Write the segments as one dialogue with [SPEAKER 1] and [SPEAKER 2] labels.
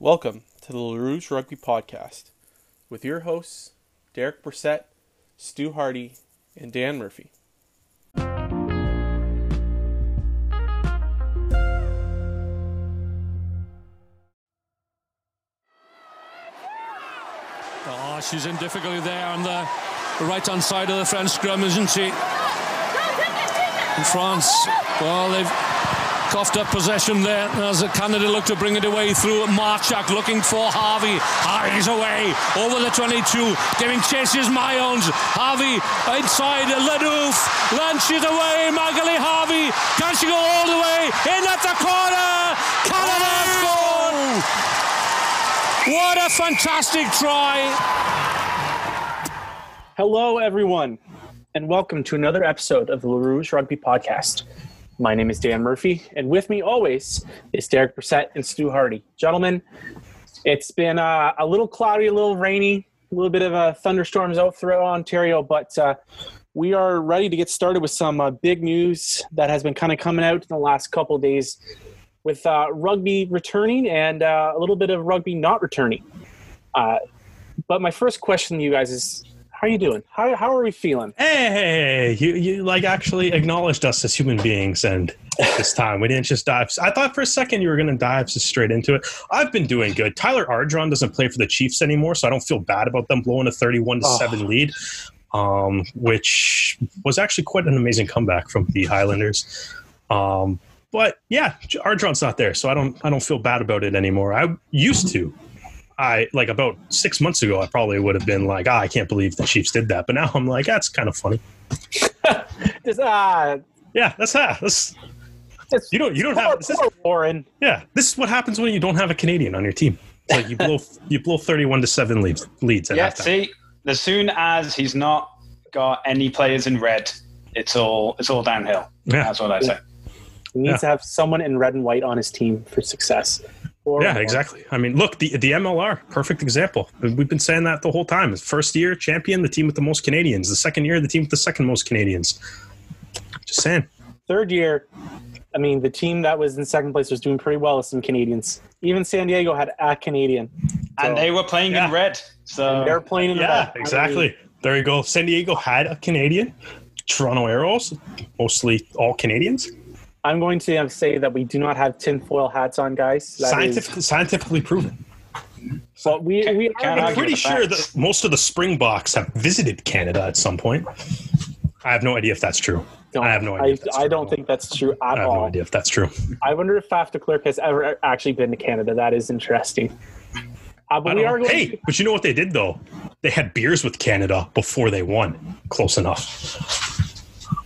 [SPEAKER 1] Welcome to the LaRouge Rugby Podcast with your hosts, Derek Brissett, Stu Hardy, and Dan Murphy.
[SPEAKER 2] Oh, she's in difficulty there on the right hand side of the French scrum, isn't she? In France, well, they've coughed up possession there as Canada look to bring it away through Marchak looking for Harvey. Harvey's away over the 22, giving chases Mayons. Harvey inside Ladouff. Lunches away. Magali Harvey. Can she go all the way? In at the corner. Canada score. What a fantastic try.
[SPEAKER 3] Hello, everyone, and welcome to another episode of the LaRouge Rugby Podcast. My name is Dan Murphy, and with me always is Derek Brissett and Stu Hardy. Gentlemen, it's been uh, a little cloudy, a little rainy, a little bit of uh, thunderstorms out throughout Ontario, but uh, we are ready to get started with some uh, big news that has been kind of coming out in the last couple days with uh, rugby returning and uh, a little bit of rugby not returning. Uh, but my first question to you guys is how are you doing? How, how are we feeling?
[SPEAKER 4] Hey, you, you like actually acknowledged us as human beings, and this time we didn't just dive. I thought for a second you were going to dive just straight into it. I've been doing good. Tyler Ardron doesn't play for the Chiefs anymore, so I don't feel bad about them blowing a thirty-one to seven lead, um, which was actually quite an amazing comeback from the Highlanders. Um, but yeah, Ardron's not there, so I don't I don't feel bad about it anymore. I used to. I like about six months ago, I probably would have been like, ah, I can't believe the Chiefs did that. But now I'm like, that's kind of funny.
[SPEAKER 3] Just, uh,
[SPEAKER 4] Yeah, that's that. That's
[SPEAKER 3] it's
[SPEAKER 4] you don't you don't
[SPEAKER 3] poor,
[SPEAKER 4] have this is,
[SPEAKER 3] Warren.
[SPEAKER 4] yeah. This is what happens when you don't have a Canadian on your team. It's like you blow you blow thirty one to seven leads leads at
[SPEAKER 5] Yeah,
[SPEAKER 4] halftime.
[SPEAKER 5] see, as soon as he's not got any players in red, it's all it's all downhill.
[SPEAKER 4] Yeah.
[SPEAKER 5] That's what I say.
[SPEAKER 3] He needs
[SPEAKER 4] Yeah.
[SPEAKER 3] to have someone in red and white on his team for success. Poor
[SPEAKER 4] Yeah,
[SPEAKER 3] Warren.
[SPEAKER 4] exactly. I mean, look, the the MLR, perfect example. We've been saying that the whole time. First year champion, the team with the most Canadians. The second year, the team with the second most Canadians. Just saying.
[SPEAKER 3] Third year, I mean, the team that was in second place was doing pretty well with some Canadians. Even San Diego had a Canadian.
[SPEAKER 5] And they were playing
[SPEAKER 4] Yeah.
[SPEAKER 5] in red, so
[SPEAKER 3] They're playing in the
[SPEAKER 4] Yeah,
[SPEAKER 3] red.
[SPEAKER 4] exactly. There you go. San Diego had a Canadian. Toronto Arrows, mostly all Canadians.
[SPEAKER 3] I'm going to say that we do not have tinfoil hats on, guys. That is-
[SPEAKER 4] Scientific, scientifically proven.
[SPEAKER 3] but we, we are
[SPEAKER 4] I'm pretty sure that most of the Springboks have visited Canada at some point. I have no idea if that's true.
[SPEAKER 3] don't-
[SPEAKER 4] I have no idea
[SPEAKER 3] I,
[SPEAKER 4] if that's
[SPEAKER 3] I
[SPEAKER 4] true
[SPEAKER 3] don't think that's true at all.
[SPEAKER 4] I have
[SPEAKER 3] all.
[SPEAKER 4] no idea if that's true.
[SPEAKER 3] I wonder if Faf de Klerk has ever actually been to Canada. That is interesting. Uh, but we are
[SPEAKER 4] Hey,
[SPEAKER 3] to,
[SPEAKER 4] but you know what they did though? They had beers with Canada before they won. Close enough.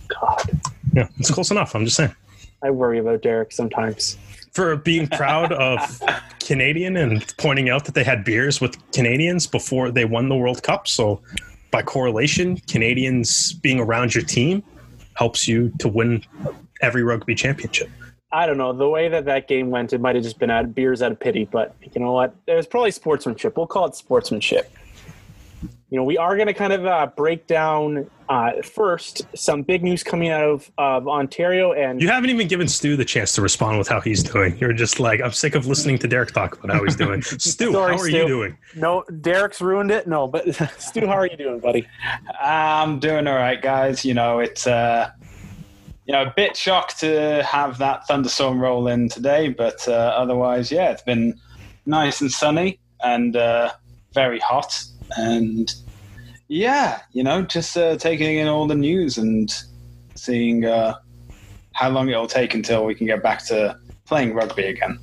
[SPEAKER 3] God,
[SPEAKER 4] Yeah, it's close enough. I'm just saying.
[SPEAKER 3] I worry about Derek sometimes.
[SPEAKER 4] For being proud of Canadian and pointing out that they had beers with Canadians before they won the World Cup. So, by correlation, Canadians being around your team helps you to win every rugby championship.
[SPEAKER 3] I don't know. The way that that game went, it might have just been out beers out of pity. But you know what? It was probably sportsmanship. We'll call it sportsmanship. You know, we are going to kind of uh, break down uh, first some big news coming out of, of Ontario and
[SPEAKER 4] You haven't even given Stu the chance to respond with how he's doing. You're just like, I'm sick of listening to Derek talk about how he's doing. Stu,
[SPEAKER 3] Sorry,
[SPEAKER 4] how are
[SPEAKER 3] Stu.
[SPEAKER 4] you doing?
[SPEAKER 3] no, Derek's ruined it. No, but Stu, how are you doing, buddy?
[SPEAKER 5] I'm doing all right, guys. You know, it's uh, you know a bit shocked to have that thunderstorm roll in today, but uh, otherwise, yeah, it's been nice and sunny and uh, very hot, and yeah, you know, just uh, taking in all the news and seeing uh, how long it'll take until we can get back to playing rugby again.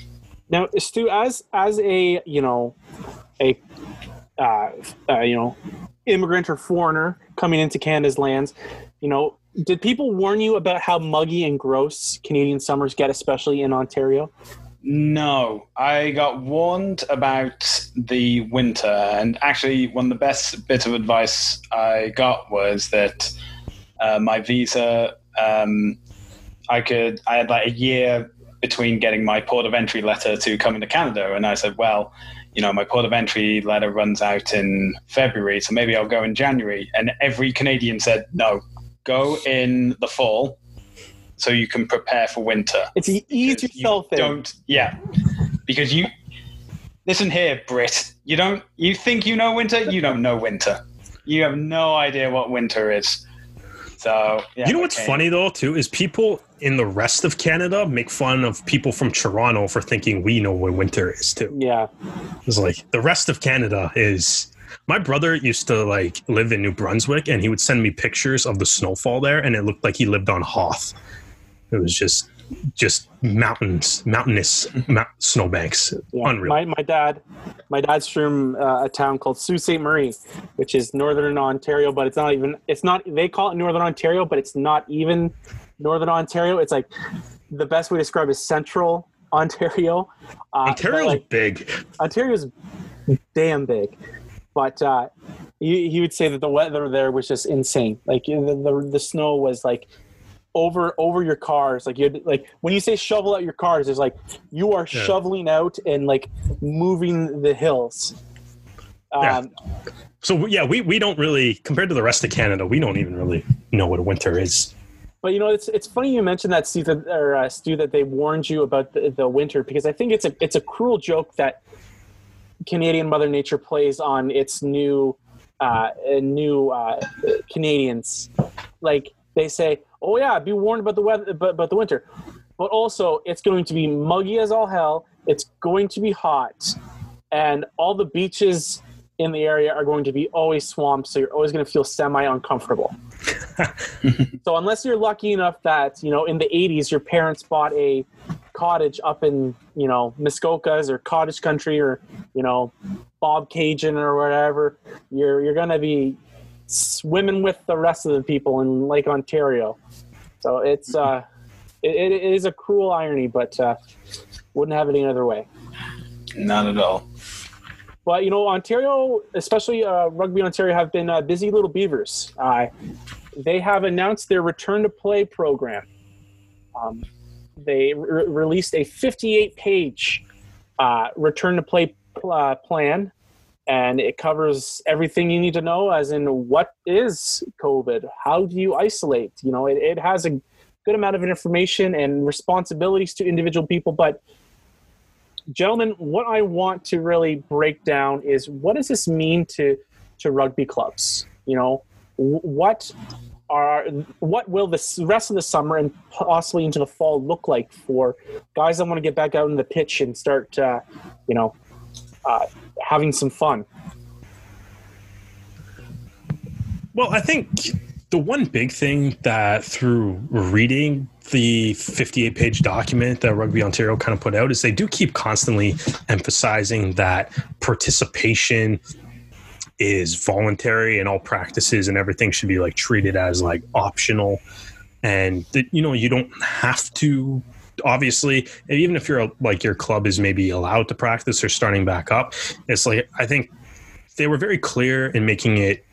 [SPEAKER 3] Now, Stu, as as a you know a uh, uh, you know immigrant or foreigner coming into Canada's lands, you know, did people warn you about how muggy and gross Canadian summers get, especially in Ontario?
[SPEAKER 5] No, I got warned about the winter, and actually, one of the best bits of advice I got was that uh, my visa, um, I could, I had like a year between getting my port of entry letter to coming to Canada, and I said, well, you know, my port of entry letter runs out in February, so maybe I'll go in January. And every Canadian said, no, go in the fall, so you can prepare for winter
[SPEAKER 3] It's an ease
[SPEAKER 5] because you
[SPEAKER 3] yourself in.
[SPEAKER 5] Don't yeah, because you listen here, Brit. You don't. You think you know winter? You don't know winter. You have no idea what winter is. So yeah,
[SPEAKER 4] you know what's
[SPEAKER 5] okay.
[SPEAKER 4] funny though too is people in the rest of Canada make fun of people from Toronto for thinking we know what winter is too.
[SPEAKER 3] Yeah.
[SPEAKER 4] It's like the rest of Canada is. My brother used to like live in New Brunswick, and he would send me pictures of the snowfall there, and it looked like he lived on Hoth. It was just, just mountains, mountainous mount, snowbanks.
[SPEAKER 3] Yeah.
[SPEAKER 4] Unreal.
[SPEAKER 3] My, my dad, my dad's from uh, a town called Sault Ste. Marie, which is northern Ontario, but it's not even. It's not. They call it Northern Ontario, but it's not even Northern Ontario. It's like the best way to describe it is Central Ontario. Uh,
[SPEAKER 4] Ontario's
[SPEAKER 3] like,
[SPEAKER 4] big.
[SPEAKER 3] Ontario's damn big, but uh, he, he would say that the weather there was just insane. Like the, the the snow was like over over your cars. Like you like when you say shovel out your cars, it's like you are
[SPEAKER 4] Yeah.
[SPEAKER 3] shoveling out and like moving the hills.
[SPEAKER 4] Yeah.
[SPEAKER 3] Um,
[SPEAKER 4] So yeah, we, we don't really compared to the rest of Canada, we don't even really know what a winter is.
[SPEAKER 3] But you know, it's it's funny you mentioned that, Steve, that, or uh, Stu, that they warned you about the, the winter because I think it's a it's a cruel joke that Canadian Mother Nature plays on its new uh, uh, new uh, Canadians. Like they say, "Oh yeah, be warned about the weather, but about the winter," but also it's going to be muggy as all hell. It's going to be hot, and all the beaches in the area are going to be always swamped, so you're always going to feel semi uncomfortable. So unless you're lucky enough that you know in the 80s your parents bought a cottage up in you know Muskokas or cottage country or you know Bobcaygeon or whatever, you're you're gonna be swimming with the rest of the people in Lake Ontario. So it's uh, it, it is a cruel irony, but uh, wouldn't have it any other way.
[SPEAKER 5] Not at all.
[SPEAKER 3] But you know, Ontario, especially uh, Rugby Ontario, have been uh, busy little beavers. Uh, they have announced their return to play program. Um, they re- released a 58 page uh, return to play pl- uh, plan, and it covers everything you need to know, as in what is COVID, how do you isolate. You know, it, it has a good amount of information and responsibilities to individual people, but gentlemen, what I want to really break down is what does this mean to to rugby clubs? You know, what are what will the rest of the summer and possibly into the fall look like for guys that want to get back out in the pitch and start, uh, you know, uh, having some fun?
[SPEAKER 4] Well, I think the one big thing that through reading the 58 page document that Rugby Ontario kind of put out is they do keep constantly emphasizing that participation is voluntary and all practices and everything should be like treated as like optional and that you know you don't have to obviously even if you're like your club is maybe allowed to practice or starting back up it's like i think they were very clear in making it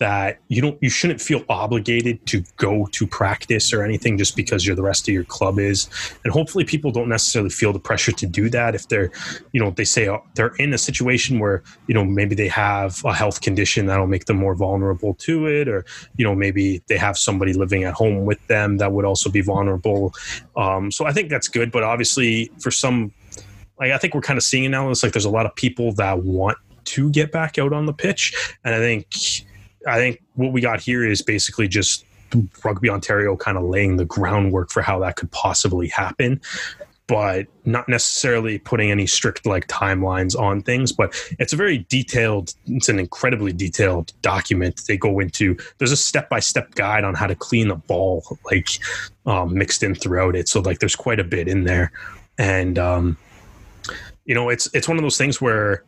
[SPEAKER 4] that you don't you shouldn't feel obligated to go to practice or anything just because you're the rest of your club is. And hopefully people don't necessarily feel the pressure to do that if they're you know they say uh, they're in a situation where you know maybe they have a health condition that'll make them more vulnerable to it or you know maybe they have somebody living at home with them that would also be vulnerable. Um, so i think that's good but obviously for some like i think we're kind of seeing it now it's like there's a lot of people that want to get back out on the pitch. And i think I think what we got here is basically just Rugby Ontario kind of laying the groundwork for how that could possibly happen, but not necessarily putting any strict like timelines on things. But it's a very detailed, it's an incredibly detailed document. They go into there's a step by step guide on how to clean a ball, like um, mixed in throughout it. So like there's quite a bit in there, and um, you know it's it's one of those things where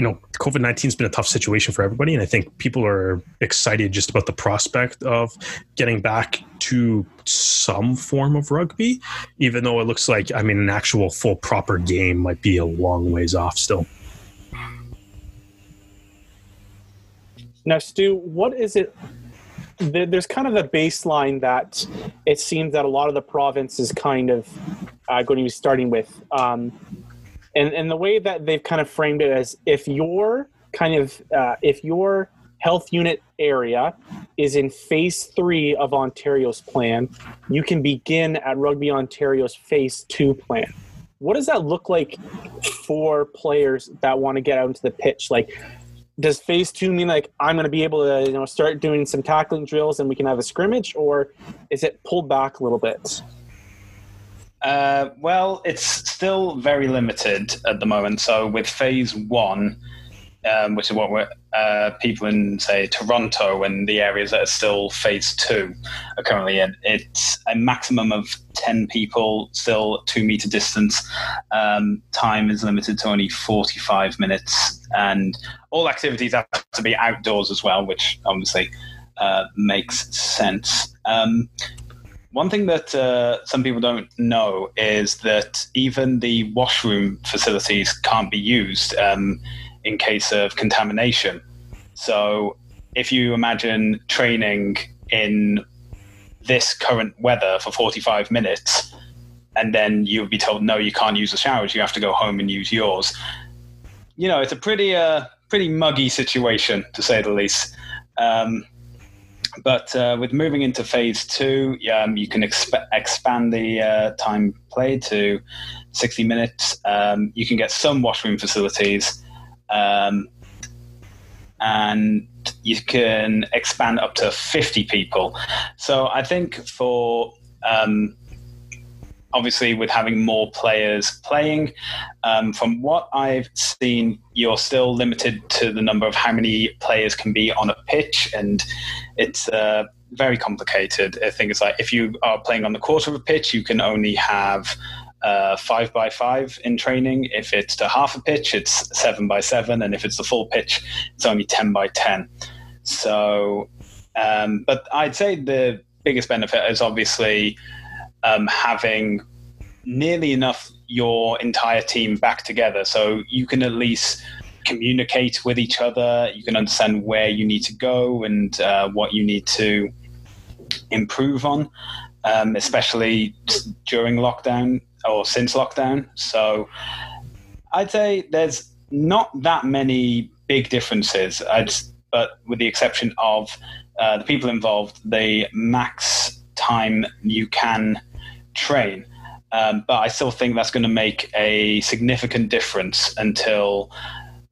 [SPEAKER 4] you know, COVID 19 has been a tough situation for everybody. And I think people are excited just about the prospect of getting back to some form of rugby, even though it looks like, I mean, an actual full proper game might be a long ways off still.
[SPEAKER 3] Now, Stu, what is it? There's kind of a baseline that it seems that a lot of the province is kind of uh, going to be starting with. Um, and, and the way that they've kind of framed it as if your kind of uh, if your health unit area is in phase three of Ontario's plan, you can begin at Rugby Ontario's phase two plan. what does that look like for players that want to get out into the pitch? Like, does phase two mean like I'm going to be able to you know start doing some tackling drills and we can have a scrimmage, or is it pulled back a little bit?
[SPEAKER 5] Uh, well, it's still very limited at the moment. So with phase one, um, which is what we're, uh, people in say Toronto and the areas that are still phase two are currently in. It's a maximum of ten people, still two meter distance. Um, time is limited to only forty five minutes, and all activities have to be outdoors as well, which obviously uh, makes sense. Um, one thing that uh, some people don't know is that even the washroom facilities can't be used um, in case of contamination. So, if you imagine training in this current weather for 45 minutes, and then you'll be told, no, you can't use the showers, you have to go home and use yours. You know, it's a pretty, uh, pretty muggy situation, to say the least. Um, but uh, with moving into phase two, um, you can exp- expand the uh, time played to 60 minutes. Um, you can get some washroom facilities, um, and you can expand up to 50 people. So I think for um, obviously with having more players playing. Um, from what I've seen, you're still limited to the number of how many players can be on a pitch, and it's uh, very complicated. I think it's like if you are playing on the quarter of a pitch, you can only have. Uh, five by five in training. If it's to half a pitch, it's seven by seven, and if it's the full pitch, it's only ten by ten. So, um, but I'd say the biggest benefit is obviously um, having nearly enough your entire team back together. So you can at least communicate with each other. You can understand where you need to go and uh, what you need to improve on um, especially during lockdown or since lockdown. So i'd say there's not that many big differences. I'd, but with the exception of uh, the people involved the max time you can train. Um, but I still think that's going to make a significant difference until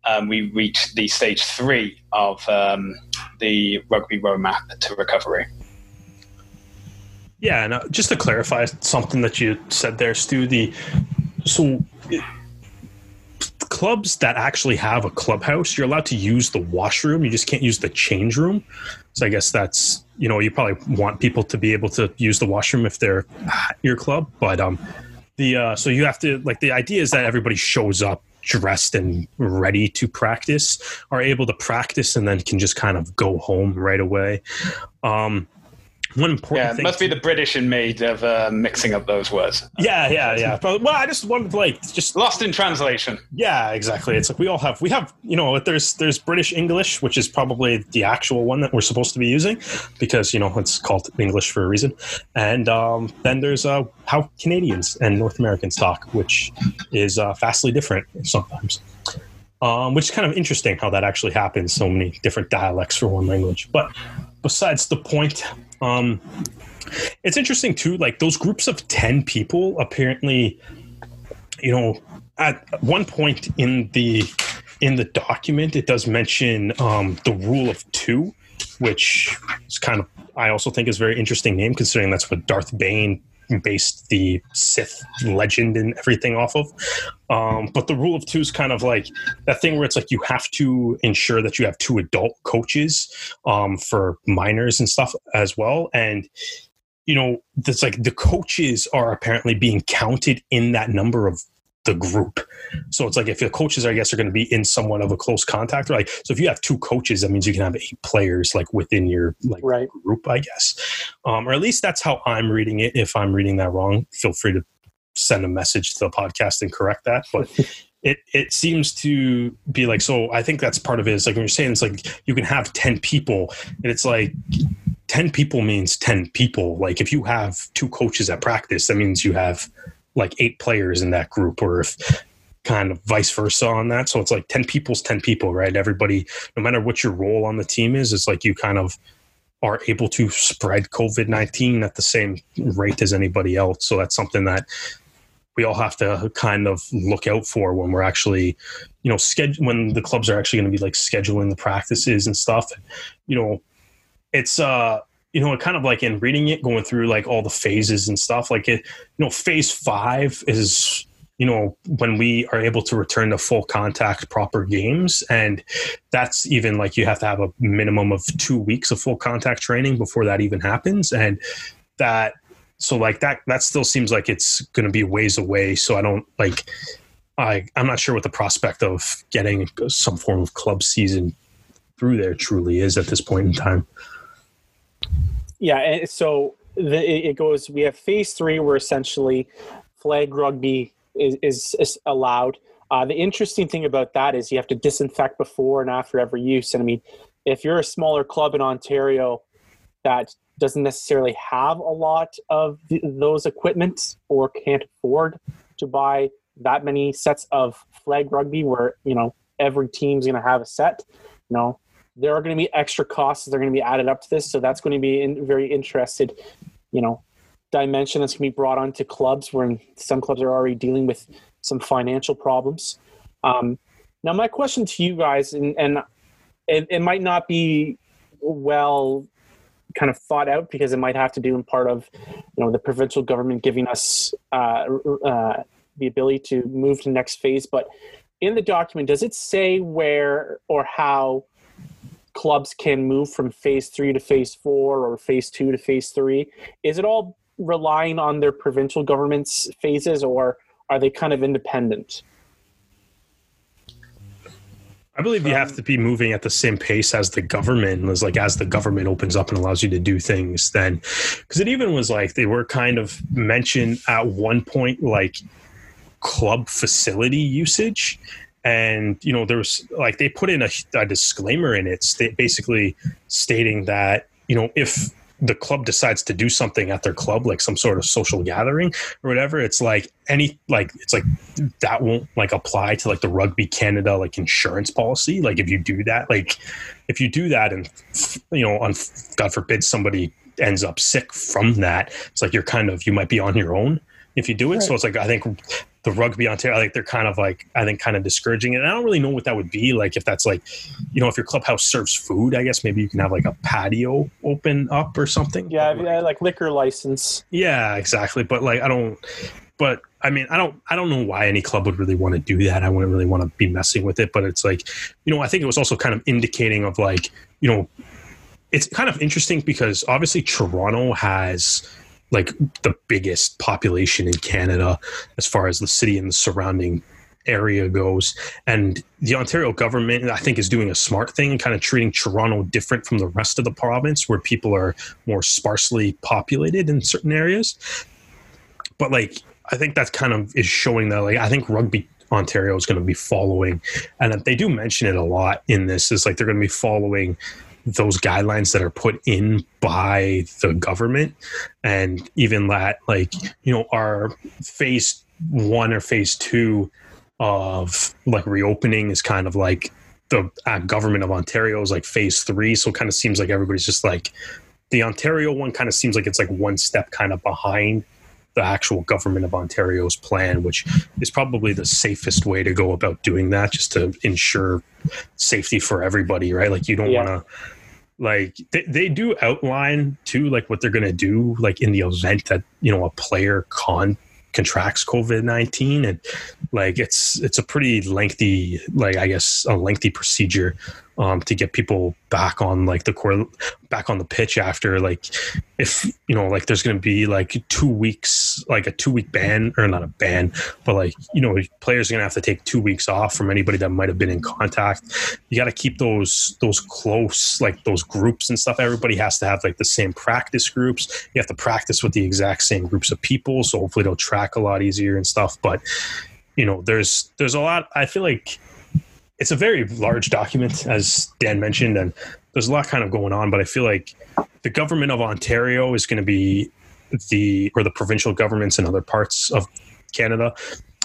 [SPEAKER 5] um, we reach the stage three of um, the rugby roadmap to recovery.
[SPEAKER 4] Yeah, and uh, just to clarify something that you said there, Stu, the so it, clubs that actually have a clubhouse, you're allowed to use the washroom. You just can't use the change room. So I guess that's you know you probably want people to be able to use the washroom if they're at your club, but um, the uh, so you have to like the idea is that everybody shows up dressed and ready to practice, are able to practice, and then can just kind of go home right away. Um, one important
[SPEAKER 5] yeah, it must be the British in me of uh, mixing up those words.
[SPEAKER 4] Yeah, yeah, yeah. But well, I just wanted to like just
[SPEAKER 5] lost in translation.
[SPEAKER 4] Yeah, exactly. It's like we all have we have you know there's there's British English, which is probably the actual one that we're supposed to be using because you know it's called English for a reason, and um, then there's uh, how Canadians and North Americans talk, which is uh, vastly different sometimes. Um, which is kind of interesting how that actually happens. So many different dialects for one language, but besides the point um, it's interesting too. Like those groups of ten people, apparently, you know, at one point in the in the document, it does mention um, the rule of two, which is kind of I also think is a very interesting name considering that's what Darth Bane based the Sith legend and everything off of. Um, but the rule of two is kind of like that thing where it's like you have to ensure that you have two adult coaches um, for minors and stuff as well. And you know, it's like the coaches are apparently being counted in that number of the group. So it's like if the coaches, I guess, are going to be in somewhat of a close contact, right? So if you have two coaches, that means you can have eight players like within your like
[SPEAKER 3] right.
[SPEAKER 4] group, I guess, um, or at least that's how I'm reading it. If I'm reading that wrong, feel free to send a message to the podcast and correct that. But it it seems to be like so. I think that's part of it. Is like when you're saying it's like you can have ten people, and it's like 10 people means 10 people. Like if you have two coaches at practice, that means you have like eight players in that group or if kind of vice versa on that. So it's like 10 people's 10 people, right? Everybody, no matter what your role on the team is, it's like you kind of are able to spread COVID 19 at the same rate as anybody else. So that's something that we all have to kind of look out for when we're actually, you know, schedule when the clubs are actually going to be like scheduling the practices and stuff. You know, it's uh you know, kind of like in reading it, going through like all the phases and stuff. Like it, you know, phase five is you know when we are able to return to full contact proper games. And that's even like you have to have a minimum of two weeks of full contact training before that even happens. And that so like that that still seems like it's going to be ways away. So i don't like i i'm not sure what the prospect of getting some form of club season through there truly is at this point in time
[SPEAKER 3] Yeah, so the, it goes. We have phase three, where essentially flag rugby is, is, is allowed. Uh, the interesting thing about that is you have to disinfect before and after every use. And I mean, if you're a smaller club in Ontario that doesn't necessarily have a lot of th- those equipment or can't afford to buy that many sets of flag rugby, where you know every team's going to have a set, you know there are going to be extra costs that are going to be added up to this. So that's going to be in, very interested, you know, dimension that's going to be brought onto clubs where some clubs are already dealing with some financial problems. Um, now, my question to you guys, and, and it, it might not be well kind of thought out because it might have to do in part of, you know, the provincial government giving us uh, uh, the ability to move to the next phase. But in the document, does it say where or how clubs can move from phase three to phase four or phase two to phase three? Is it all relying on their provincial government's phases or are they kind of independent?
[SPEAKER 4] I believe you have um, to be moving at the same pace as the government as like as the government opens up and allows you to do things then because it even was like they were kind of mentioned at one point like club facility usage and you know there was like they put in a, a disclaimer in it sta- basically stating that you know if the club decides to do something at their club like some sort of social gathering or whatever it's like any like it's like that won't like apply to like the rugby canada like insurance policy like if you do that like if you do that and you know on god forbid somebody ends up sick from that it's like you're kind of you might be on your own if you do it. Right. So it's like I think the rugby Ontario, like they're kind of like I think kind of discouraging it. And I don't really know what that would be like if that's like, you know, if your clubhouse serves food, I guess maybe you can have like a patio open up or something.
[SPEAKER 3] Yeah, like, yeah, like liquor license.
[SPEAKER 4] Yeah, exactly. But like I don't. But I mean, I don't, I don't know why any club would really want to do that. I wouldn't really want to be messing with it. But it's like, you know, I think it was also kind of indicating of like, you know, it's kind of interesting because obviously Toronto has like the biggest population in Canada as far as the city and the surrounding area goes. And the Ontario government, I think, is doing a smart thing, kind of treating Toronto different from the rest of the province, where people are more sparsely populated in certain areas. But like, I think that kind of is showing that, like, I think rugby Ontario is going to be following, and they do mention it a lot in this. Is like they're going to be following those guidelines that are put in by the government and even that like you know our phase one or phase two of like reopening is kind of like the uh, government of ontario is like phase three so it kind of seems like everybody's just like the ontario one kind of seems like it's like one step kind of behind the actual government of Ontario's plan, which is probably the safest way to go about doing that, just to ensure safety for everybody, right? Like you don't yeah. want to like they, they do outline too like what they're going to do like in the event that you know a player con contracts covid-19 and like it's it's a pretty lengthy like i guess a lengthy procedure um, to get people back on like the court, back on the pitch after like if you know like there's going to be like two weeks, like a two week ban or not a ban, but like you know players are going to have to take two weeks off from anybody that might have been in contact. You got to keep those those close like those groups and stuff. Everybody has to have like the same practice groups. You have to practice with the exact same groups of people, so hopefully they'll track a lot easier and stuff. But you know, there's there's a lot. I feel like it's a very large document, as Dan mentioned, and there's a lot kind of going on. But I feel like the government of Ontario is going to be the or the provincial governments in other parts of Canada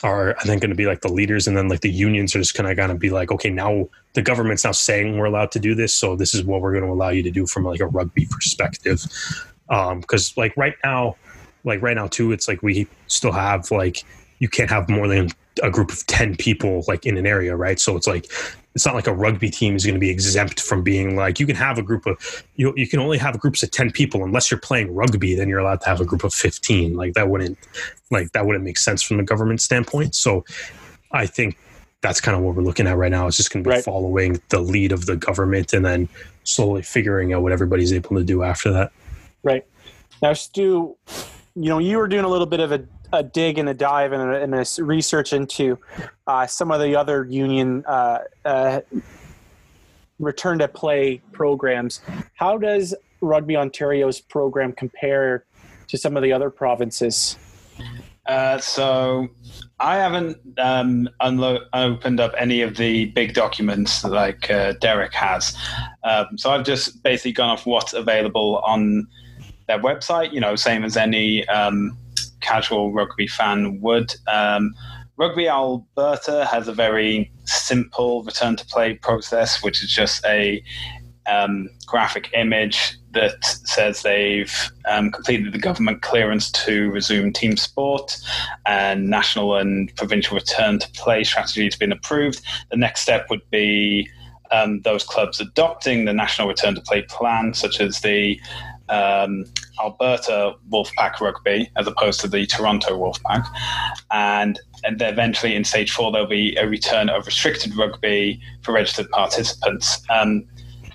[SPEAKER 4] are I think going to be like the leaders, and then like the unions are just kind of going to be like, okay, now the government's now saying we're allowed to do this, so this is what we're going to allow you to do from like a rugby perspective. Because um, like right now, like right now too, it's like we still have like you can't have more than a group of 10 people like in an area right? So it's like it's not like a rugby team is going to be exempt from being like you can have a group of you you can only have groups of 10 people. Unless you're playing rugby then you're allowed to have a group of 15 like that wouldn't like that wouldn't make sense from the government standpoint. So i think that's kind of what we're looking at right now. It's just going to be
[SPEAKER 3] Right.
[SPEAKER 4] following the lead of the government and then slowly figuring out what everybody's able to do after that.
[SPEAKER 3] Right. Now, Stu, you know, you were doing a little bit of a, a dig and a dive and a, and a research into uh, some of the other union uh, uh, return to play programs. How does Rugby Ontario's program compare to some of the other provinces?
[SPEAKER 5] Uh, so I haven't um, unlo- opened up any of the big documents like uh, Derek has. Um, so I've just basically gone off what's available on their website. You know, same as any um, casual rugby fan would. Um, rugby Alberta has a very simple return to play process, which is just a um, graphic image that says they've um, completed the government clearance to resume team sport and national and provincial return to play strategy has been approved. The next step would be um, those clubs adopting the national return to play plan, such as the um, Alberta Wolfpack Rugby, as opposed to the Toronto Wolfpack. And, and eventually in stage four, there'll be a return of restricted rugby for registered participants. Um,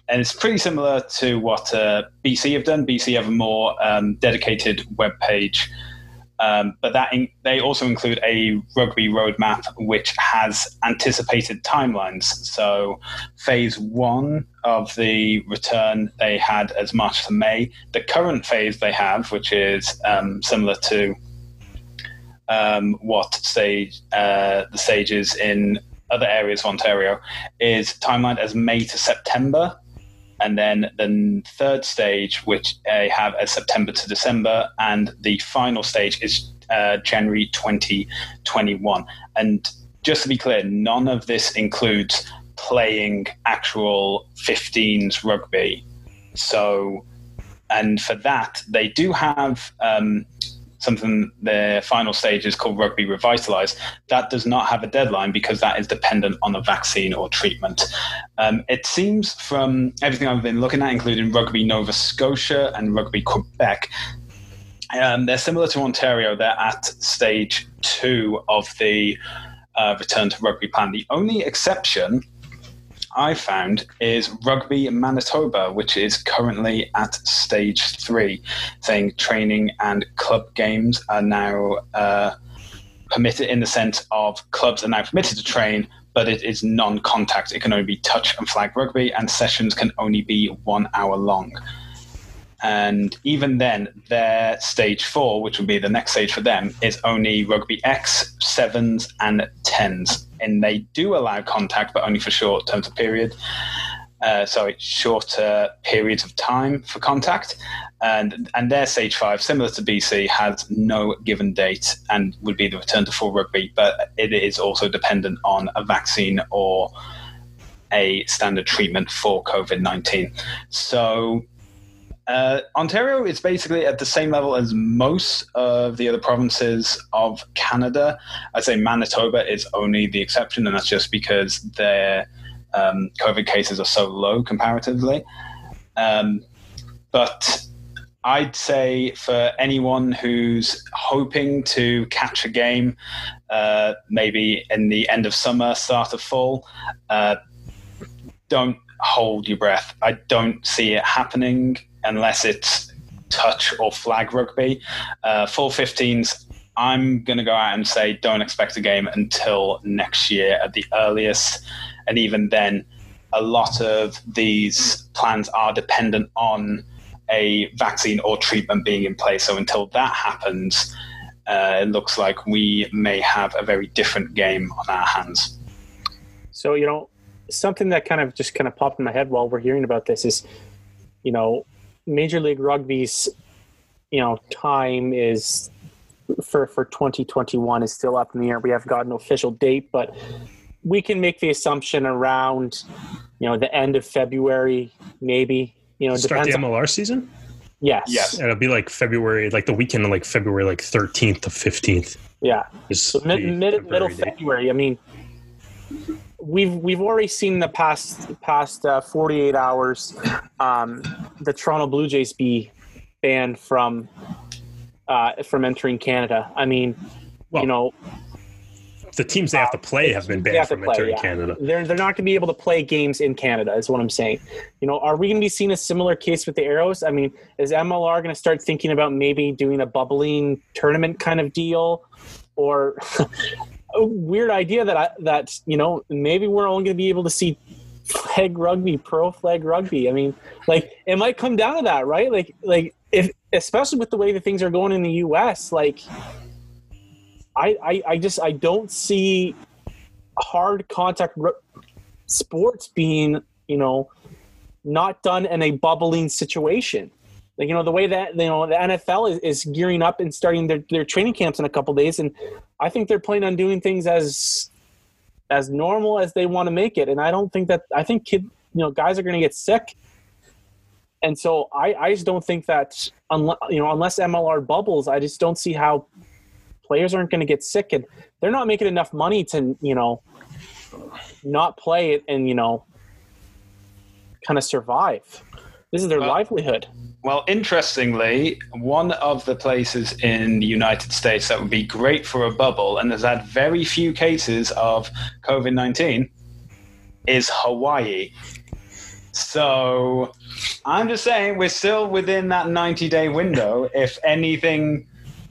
[SPEAKER 5] and it's pretty similar to what uh, BC have done. BC have a more um, dedicated web page, um, but that in- they also include a rugby roadmap which has anticipated timelines. So, phase one of the return they had as March to May. The current phase they have, which is um, similar to um, what stage uh, the stages in other areas of Ontario, is timelined as May to September and then the third stage, which they have as September to December, and the final stage is uh, January 2021. And just to be clear, none of this includes playing actual 15s rugby. So, and for that, they do have um, something, their final stage is called Rugby Revitalised. That does not have a deadline because that is dependent on a vaccine or treatment. Um, it seems from everything I've been looking at, including Rugby Nova Scotia and Rugby Quebec, um, they're similar to Ontario. They're at stage two of the uh, return to rugby plan. The only exception I found is Rugby Manitoba, which is currently at stage three, saying training and club games are now uh, permitted in the sense of clubs are now permitted to train, but it is non contact. It can only be touch and flag rugby, and sessions can only be one hour long. And even then, their stage four, which would be the next stage for them, is only rugby X, sevens, and tens. And they do allow contact, but only for short terms of period. Uh, sorry, shorter periods of time for contact. And, and their stage five, similar to BC, has no given date and would be the return to full rugby, but it is also dependent on a vaccine or a standard treatment for COVID 19. So uh, Ontario is basically at the same level as most of the other provinces of Canada. I'd say Manitoba is only the exception, and that's just because their um, COVID cases are so low comparatively. Um, but I'd say for anyone who's hoping to catch a game, uh, maybe in the end of summer, start of fall, uh, don't hold your breath. I don't see it happening unless it's touch or flag rugby. Uh, full 15s, I'm going to go out and say don't expect a game until next year at the earliest. And even then, a lot of these plans are dependent on a vaccine or treatment being in place. So until that happens, uh, it looks like we may have a very different game on our hands.
[SPEAKER 3] So, you know, something that kind of just kind of popped in my head while we're hearing about this is, you know, Major League Rugby's, you know, time is for for 2021 is still up in the air. We haven't got an official date, but we can make the assumption around, you know, the end of February, maybe. You know, it
[SPEAKER 4] Start the
[SPEAKER 3] depends. on-
[SPEAKER 4] MLR season.
[SPEAKER 3] Yes.
[SPEAKER 5] Yes.
[SPEAKER 4] It'll be like February, like the weekend of like February, like 13th to 15th.
[SPEAKER 3] Yeah. So mid, mid middle
[SPEAKER 4] February date.
[SPEAKER 3] February. I mean, we've we've already seen the past past uh, 48 hours um, the Toronto Blue Jays be banned from uh, from entering Canada. I mean,
[SPEAKER 4] Well,
[SPEAKER 3] you know,
[SPEAKER 4] the teams they have to play have been banned from
[SPEAKER 3] play,
[SPEAKER 4] entering
[SPEAKER 3] yeah.
[SPEAKER 4] Canada.
[SPEAKER 3] they're they're not going to be able to play games in Canada. Is what I'm saying. You know, are we going to be seeing a similar case with the Arrows? I mean, is MLR going to start thinking about maybe doing a bubbling tournament kind of deal, or a weird idea that I that you know maybe we're only going to be able to see flag rugby, pro flag rugby. I mean, like it might come down to that, right? Like like if especially with the way that things are going in the U.S. Like, I I, I just I don't see hard contact ru- sports being you know not done in a bubbling situation you know the way that you know the nfl is, is gearing up and starting their, their training camps in a couple days and i think they're planning on doing things as as normal as they want to make it and i don't think that i think kid you know guys are going to get sick. And so i i just don't think that unless you know unless mlr bubbles i just don't see how players aren't going to get sick and they're not making enough money to you know not play it and you know kind of survive this is their
[SPEAKER 5] Well-
[SPEAKER 3] livelihood
[SPEAKER 5] Well, interestingly, one of the places in the United States that would be great for a bubble and has had very few cases of COVID 19 is Hawaii. So I'm just saying we're still within that 90 day window. If anything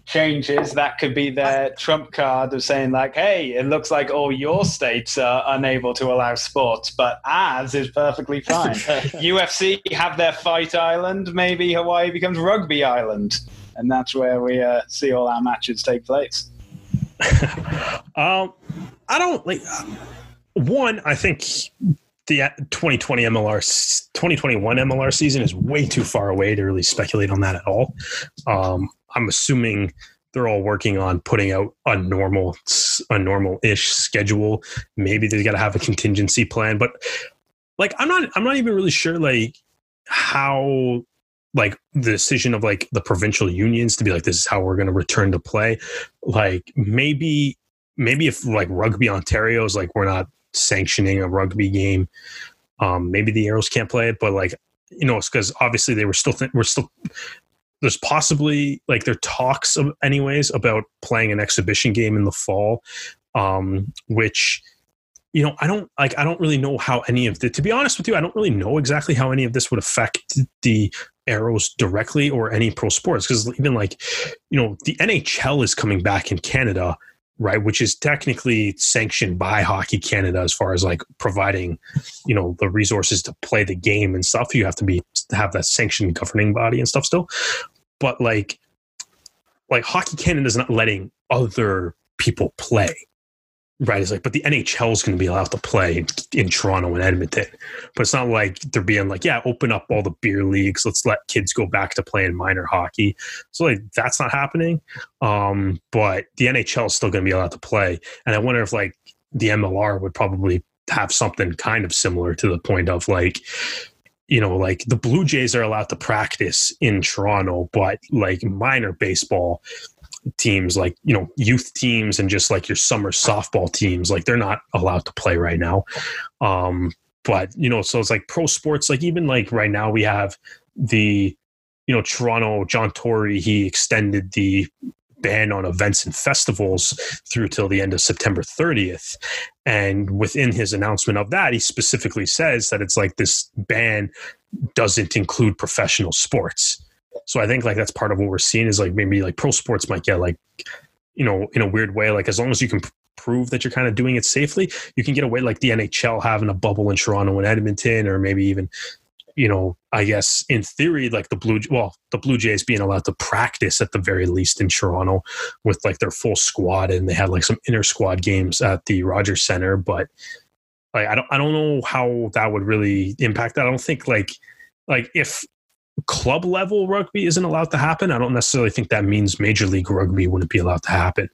[SPEAKER 5] changes, that could be their trump card of saying, like, hey, it looks like all your states are unable to allow sports, but ours is perfectly fine. UFC have their fight island. Maybe Hawaii becomes rugby island. And that's where we uh, see all our matches take place.
[SPEAKER 4] Um, I don't like. One, I think the 2020 MLR 2021 MLR season is way too far away to really speculate on that at all. Um, I'm assuming they're all working on putting out a normal, a normal-ish schedule. Maybe they got to have a contingency plan, but like, I'm not, I'm not even really sure like how like the decision of like the provincial unions to be like this is how we're going to return to play like maybe maybe if like rugby ontario is like we're not sanctioning a rugby game um maybe the arrows can't play it but like you know it's because obviously they were still th- we're still there's possibly like there talks of anyways about playing an exhibition game in the fall um which you know i don't like i don't really know how any of the to be honest with you i don't really know exactly how any of this would affect the arrows directly or any pro sports because even like you know the nhl is coming back in canada right which is technically sanctioned by hockey canada as far as like providing you know the resources to play the game and stuff. You have to be have that sanctioned governing body and stuff still. But like like hockey canada is not letting other people play right it's like but the nhl is going to be allowed to play in, in toronto and edmonton. But it's not like they're being like yeah open up all the beer leagues. Let's let kids go back to playing minor hockey. So like that's not happening. Um but the nhl is still going to be allowed to play. And i wonder if like the mlr would probably have something kind of similar to the point of like you know like the blue jays are allowed to practice in toronto but like minor baseball teams like you know youth teams and just like your summer softball teams like they're not allowed to play right now. Um but you know so it's like pro sports like even like right now we have the you know toronto john tory he extended the ban on events and festivals through till the end of september 30th and within his announcement of that he specifically says that it's like this ban doesn't include professional sports so I think like that's part of what we're seeing is like maybe like pro sports might get like, you know, in a weird way, like as long as you can prove that you're kind of doing it safely, you can get away like the NHL having a bubble in Toronto and Edmonton, or maybe even, you know, I guess in theory, like the Blue, well, the Blue Jays being allowed to practice at the very least in Toronto with like their full squad, and they had like some inter squad games at the Rogers Center, but like I don't, I don't know how that would really impact that. I don't think like, like if club level rugby isn't allowed to happen, I don't necessarily think that means Major League Rugby wouldn't be allowed to happen.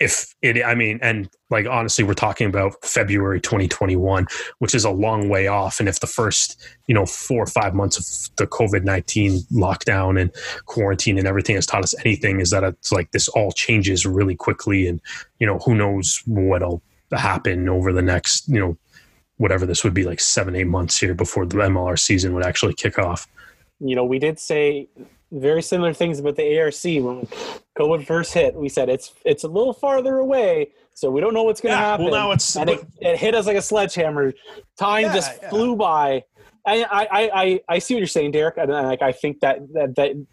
[SPEAKER 4] if it i mean and like honestly we're talking about february 2021 which is a long way off and if the first you know four or five months of the covid-19 lockdown and quarantine and everything has taught us anything is that it's like this all changes really quickly and you know who knows what'll happen over the next you know whatever this would be like seven eight months here before the mlr season would actually kick off
[SPEAKER 3] you know, we did say very similar things about the ARC when COVID first hit. We said it's it's a little farther away, so we don't know what's going to
[SPEAKER 4] Yeah,
[SPEAKER 3] happen.
[SPEAKER 4] well, now it's-
[SPEAKER 3] and it, it hit us like a sledgehammer. Time
[SPEAKER 4] Yeah,
[SPEAKER 3] just
[SPEAKER 4] yeah.
[SPEAKER 3] flew by. I, I I I I see what you're saying, Derek. And I- like I think that that that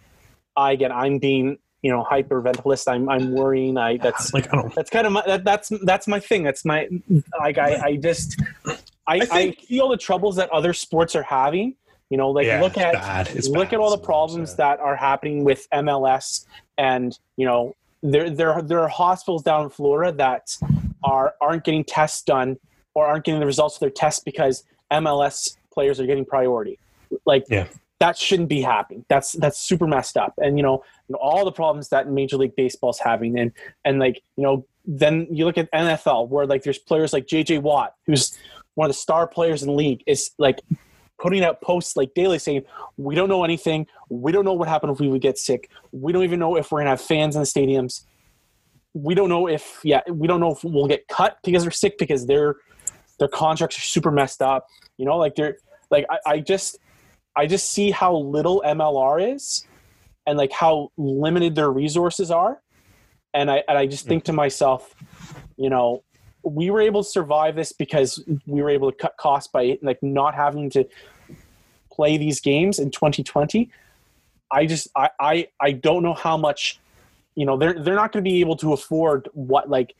[SPEAKER 3] I again I'm being you know hyperventilist. I'm I'm worrying. I that's
[SPEAKER 4] like i don't
[SPEAKER 3] that's kind of my that, that's that's my thing. That's my like I I just I, I,
[SPEAKER 4] think-
[SPEAKER 3] feel the troubles that other sports are having. You know, like
[SPEAKER 4] Yeah,
[SPEAKER 3] look at look
[SPEAKER 4] bad.
[SPEAKER 3] at all the problems that are happening with MLS, and you know there there there are hospitals down in Florida that are aren't getting tests done or aren't getting the results of their tests because MLS players are getting priority. Like
[SPEAKER 4] Yeah.
[SPEAKER 3] that shouldn't be happening. That's that's super messed up. And you know, you know, all the problems that Major League Baseball's having, and and like you know, then you look at NFL where like there's players like J.J. Watt, who's one of the star players in the league, is like putting out posts like daily saying, "We don't know anything. We don't know what happened if we would get sick. We don't even know if we're gonna have fans in the stadiums. We don't know if yeah, we don't know if we'll get cut because they're sick because their their contracts are super messed up. You know, like they're like I, I just I just see how little MLR is and like how limited their resources are. And I and I just think mm. to myself, you know, we were able to survive this because we were able to cut costs by like not having to play these games in 2020. I just I I, I don't know how much you know they're they're not going to be able to afford what like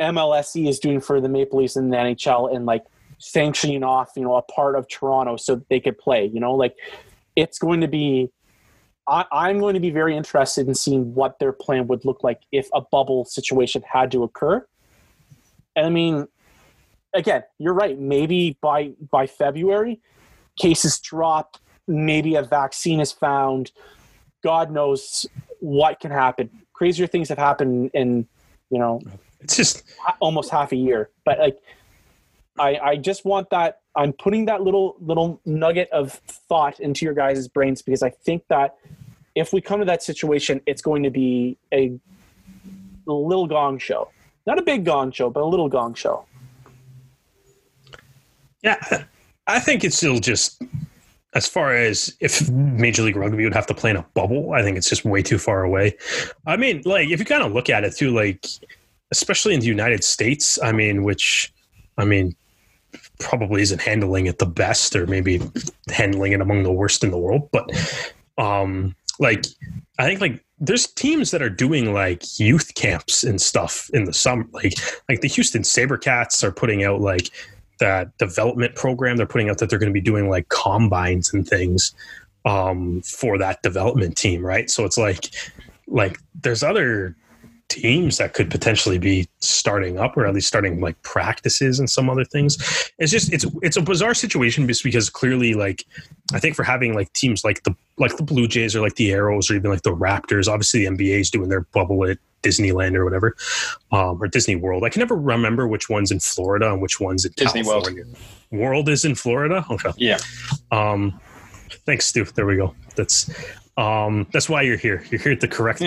[SPEAKER 3] MLSE is doing for the Maple Leafs and the NHL and like sanctioning off you know a part of Toronto so they could play. You know like it's going to be. I, I'm going to be very interested in seeing what their plan would look like if a bubble situation had to occur. And I mean, again, you're right. Maybe by by February, cases drop. Maybe a vaccine is found. God knows what can happen. Crazier things have happened in you know
[SPEAKER 4] it's just
[SPEAKER 3] almost half a year. But like, I I just want that. I'm putting that little little nugget of thought into your guys' brains because I think that if we come to that situation, it's going to be a little gong show. Not a big gong show, but a little gong show.
[SPEAKER 4] Yeah, I think it's still just as far as if Major League Rugby would have to play in a bubble. I think it's just way too far away. I mean, like if you kind of look at it too, like especially in the United States, I mean, which I mean probably isn't handling it the best, or maybe handling it among the worst in the world, but um like I think like there's teams that are doing like youth camps and stuff in the summer. Like like the Houston Sabercats are putting out like that development program. They're putting out that they're going to be doing like combines and things um, for that development team, right? So it's like like there's other teams that could potentially be starting up or at least starting like practices and some other things. It's just it's it's a bizarre situation just because clearly like I think for having like teams like the like the Blue Jays or like the Arrows or even like the Raptors, obviously the NBA is doing their bubble at Disneyland or whatever, um, or Disney World. I can never remember which one's in Florida and which one's in
[SPEAKER 5] Disney World.
[SPEAKER 4] World is in Florida. Okay.
[SPEAKER 5] Yeah.
[SPEAKER 4] Um, thanks, Stu. There we go. That's um, that's why you're here. You're here at the correct.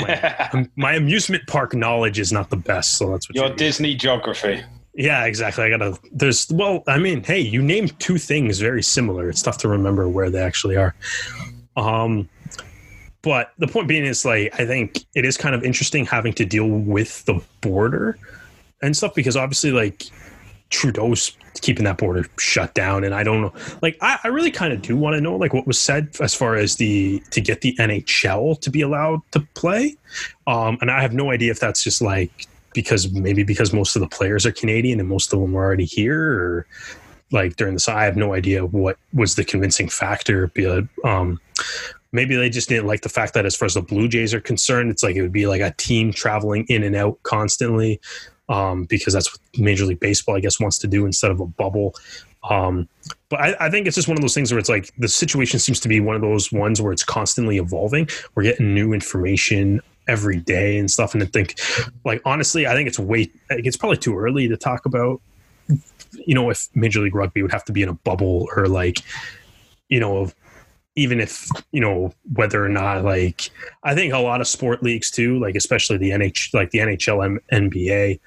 [SPEAKER 4] Um, My amusement park knowledge is not the best, so that's what
[SPEAKER 5] Your
[SPEAKER 4] you're
[SPEAKER 5] Disney geography.
[SPEAKER 4] yeah, exactly. I gotta. There's well, I mean, hey, you named two things very similar. It's tough to remember where they actually are. Um, but the point being is, like, I think it is kind of interesting having to deal with the border and stuff because obviously, like, Trudeau's keeping that border shut down, and I don't know. Like, I, I really kind of do want to know, like, what was said as far as the to get the NHL to be allowed to play. Um, and I have no idea if that's just like because maybe because most of the players are Canadian and most of them are already here, or like during this, I have no idea what was the convincing factor. Um, maybe they just didn't like the fact that as far as the Blue Jays are concerned, it's like it would be like a team traveling in and out constantly, um, because that's what Major League Baseball, I guess, wants to do instead of a bubble. Um, but I, I think it's just one of those things where it's like the situation seems to be one of those ones where it's constantly evolving. We're getting new information every day and stuff. And I think, like, honestly, I think it's way, it's probably too early to talk about, you know, if Major League Rugby would have to be in a bubble or like, you know, even if you know whether or not like I think a lot of sport leagues too, like especially the NH like the NHL, M- NBA,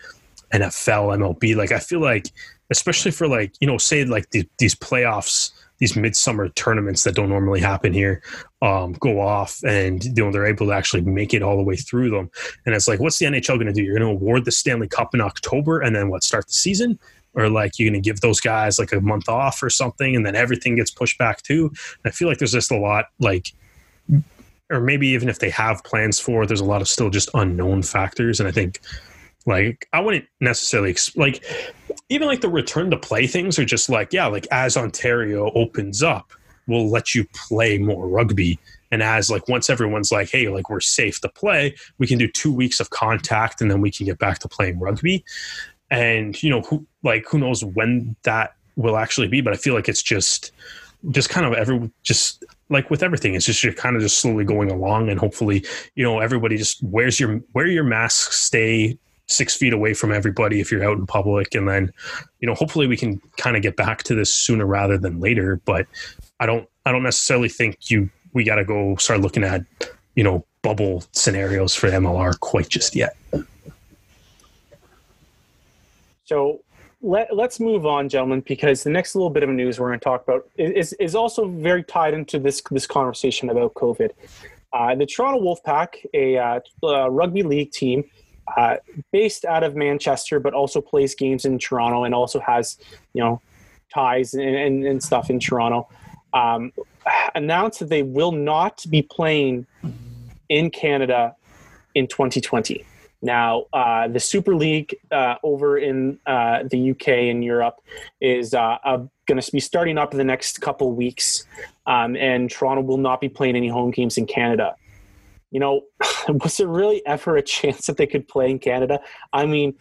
[SPEAKER 4] NFL, MLB, like I feel like especially for like you know say like the, these playoffs these midsummer tournaments that don't normally happen here um, go off and you know they're able to actually make it all the way through them. And it's like what's the nhl going to do? You're going to award the stanley cup in october and then what start the season or like you're going to give those guys like a month off or something and then everything gets pushed back too and i feel like there's just a lot like or maybe even if they have plans for it there's a lot of still just unknown factors and i think like I wouldn't necessarily like even like the return to play things are just like yeah, like as Ontario opens up, we'll let you play more rugby. And as like once everyone's like, hey, like we're safe to play, we can do two weeks of contact and then we can get back to playing rugby. And you know, who like who knows when that will actually be, but I feel like it's just just kind of every just like with everything it's just you're kind of just slowly going along and hopefully you know everybody just wears your wear your mask stay six feet away from everybody if you're out in public. And then you know hopefully we can kind of get back to this sooner rather than later but i don't i don't necessarily think you we got to go start looking at you know bubble scenarios for mlr quite just yet
[SPEAKER 3] so let, let's move on gentlemen because the next little bit of news we're going to talk about is, is also very tied into this this conversation about covid uh, the toronto wolfpack a uh, rugby league team uh, based out of Manchester, but also plays games in Toronto and also has, you know, ties and, and, and stuff in Toronto, um, announced that they will not be playing in Canada in 2020. Now, uh, the Super League uh, over in uh, the UK and Europe is uh, going to be starting up in the next couple weeks, um, and Toronto will not be playing any home games in Canada you know, was there really ever a chance that they could play in Canada? I mean,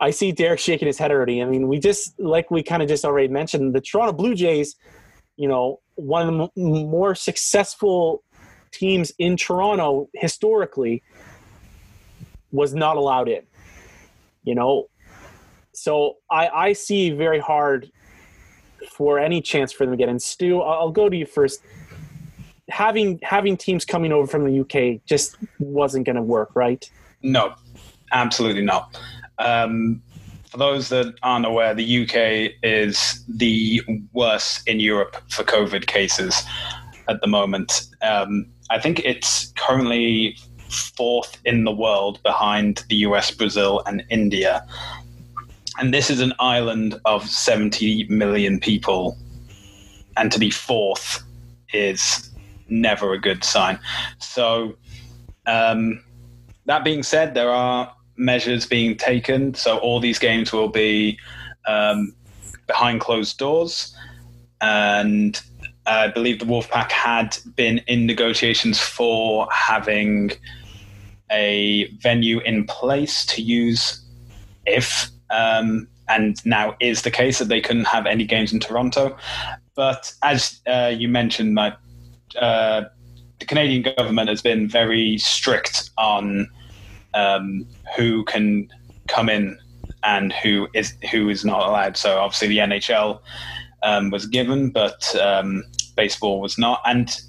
[SPEAKER 3] I see Derek shaking his head already. I mean, we just, like we kind of just already mentioned, the Toronto Blue Jays, you know, one of the more successful teams in Toronto historically, was not allowed in. You know, so I, I see very hard for any chance for them to get in. Stu, I'll go to you first having having teams coming over from the UK just wasn't going to work, right?
[SPEAKER 5] No, absolutely not. Um, for those that aren't aware, the UK is the worst in Europe for COVID cases at the moment. Um, I think it's currently fourth in the world behind the US, Brazil, and India. And this is an island of 70 million people. And to be fourth is never a good sign. So, um, that being said, there are measures being taken. So, all these games will be um, behind closed doors. And I believe the Wolfpack had been in negotiations for having a venue in place to use if um, and now is the case that they couldn't have any games in Toronto. But as uh, you mentioned, my uh, the Canadian government has been very strict on um, who can come in and who is who is not allowed. So obviously the NHL um, was given, but um, baseball was not. And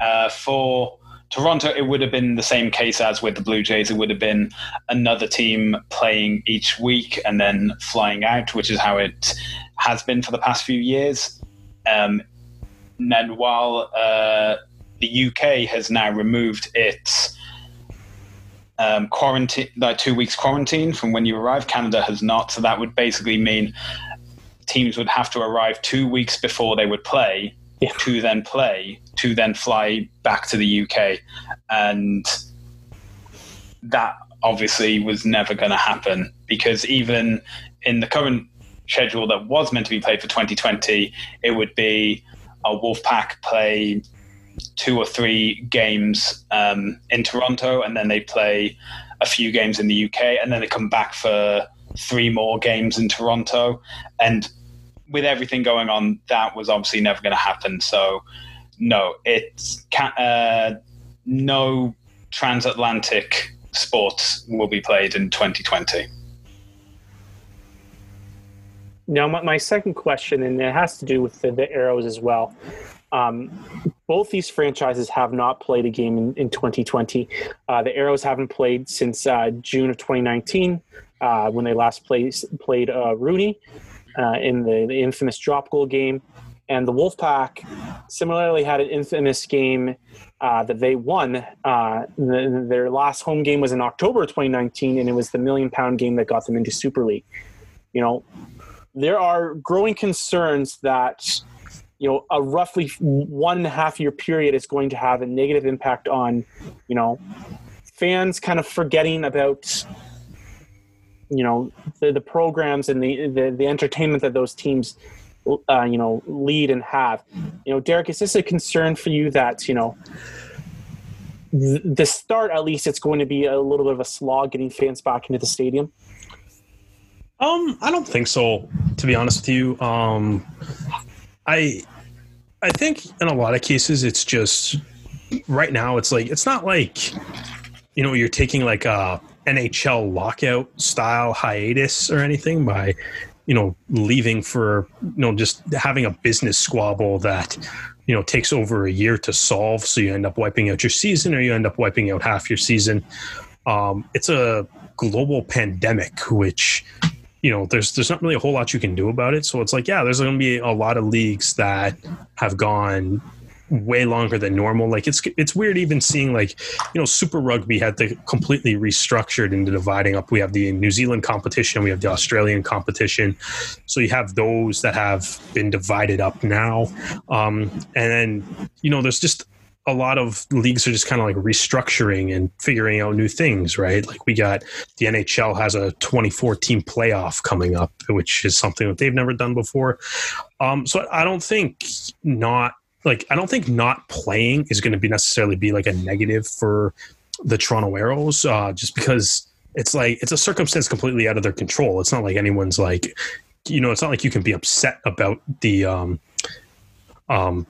[SPEAKER 5] uh, for Toronto, it would have been the same case as with the Blue Jays. It would have been another team playing each week and then flying out, which is how it has been for the past few years. Um, and while uh, the UK has now removed its um, quarantine, like two weeks quarantine from when you arrive, Canada has not. So that would basically mean teams would have to arrive two weeks before they would play yeah. to then play, to then fly back to the UK. And that obviously was never going to happen because even in the current schedule that was meant to be played for 2020, it would be a Wolfpack play two or three games um, in Toronto, and then they play a few games in the UK, and then they come back for three more games in Toronto. And with everything going on, that was obviously never going to happen. So, no, it's uh, no transatlantic sports will be played in 2020.
[SPEAKER 3] Now, my, my second question, and it has to do with the, the Arrows as well. Um, both these franchises have not played a game in, in 2020. Uh, the Arrows haven't played since uh, June of 2019 uh, when they last played, played uh, RUNY uh, in the, the, infamous drop goal game. And the Wolfpack similarly had an infamous game uh, that they won. The, their last home game was in October 2019, and it was the million pound game that got them into Super League. You know, there are growing concerns that you know a roughly one and a half year period is going to have a negative impact on you know fans kind of forgetting about you know the, the programs and the, the, the entertainment that those teams uh, you know lead and have you know derek is this a concern for you that you know the start at least it's going to be a little bit of a slog getting fans back into the stadium
[SPEAKER 4] um, I don't think so. To be honest with you, um, I I think in a lot of cases it's just right now it's like it's not like you know you're taking like a NHL lockout style hiatus or anything by you know leaving for you know just having a business squabble that you know takes over a year to solve so you end up wiping out your season or you end up wiping out half your season um, it's a global pandemic which you know, there's there's not really a whole lot you can do about it. So it's like, yeah, there's going to be a lot of leagues that have gone way longer than normal. Like it's it's weird even seeing like you know Super Rugby had to completely restructured into dividing up. We have the New Zealand competition, we have the Australian competition. So you have those that have been divided up now, um, and then you know there's just a lot of leagues are just kind of like restructuring and figuring out new things, right? Like we got the NHL has a 24 team playoff coming up, which is something that they've never done before. Um, so I don't think not like I don't think not playing is going to be necessarily be like a negative for the Toronto Arrows, uh, just because it's like it's a circumstance completely out of their control. It's not like anyone's like, you know, it's not like you can be upset about the um, um,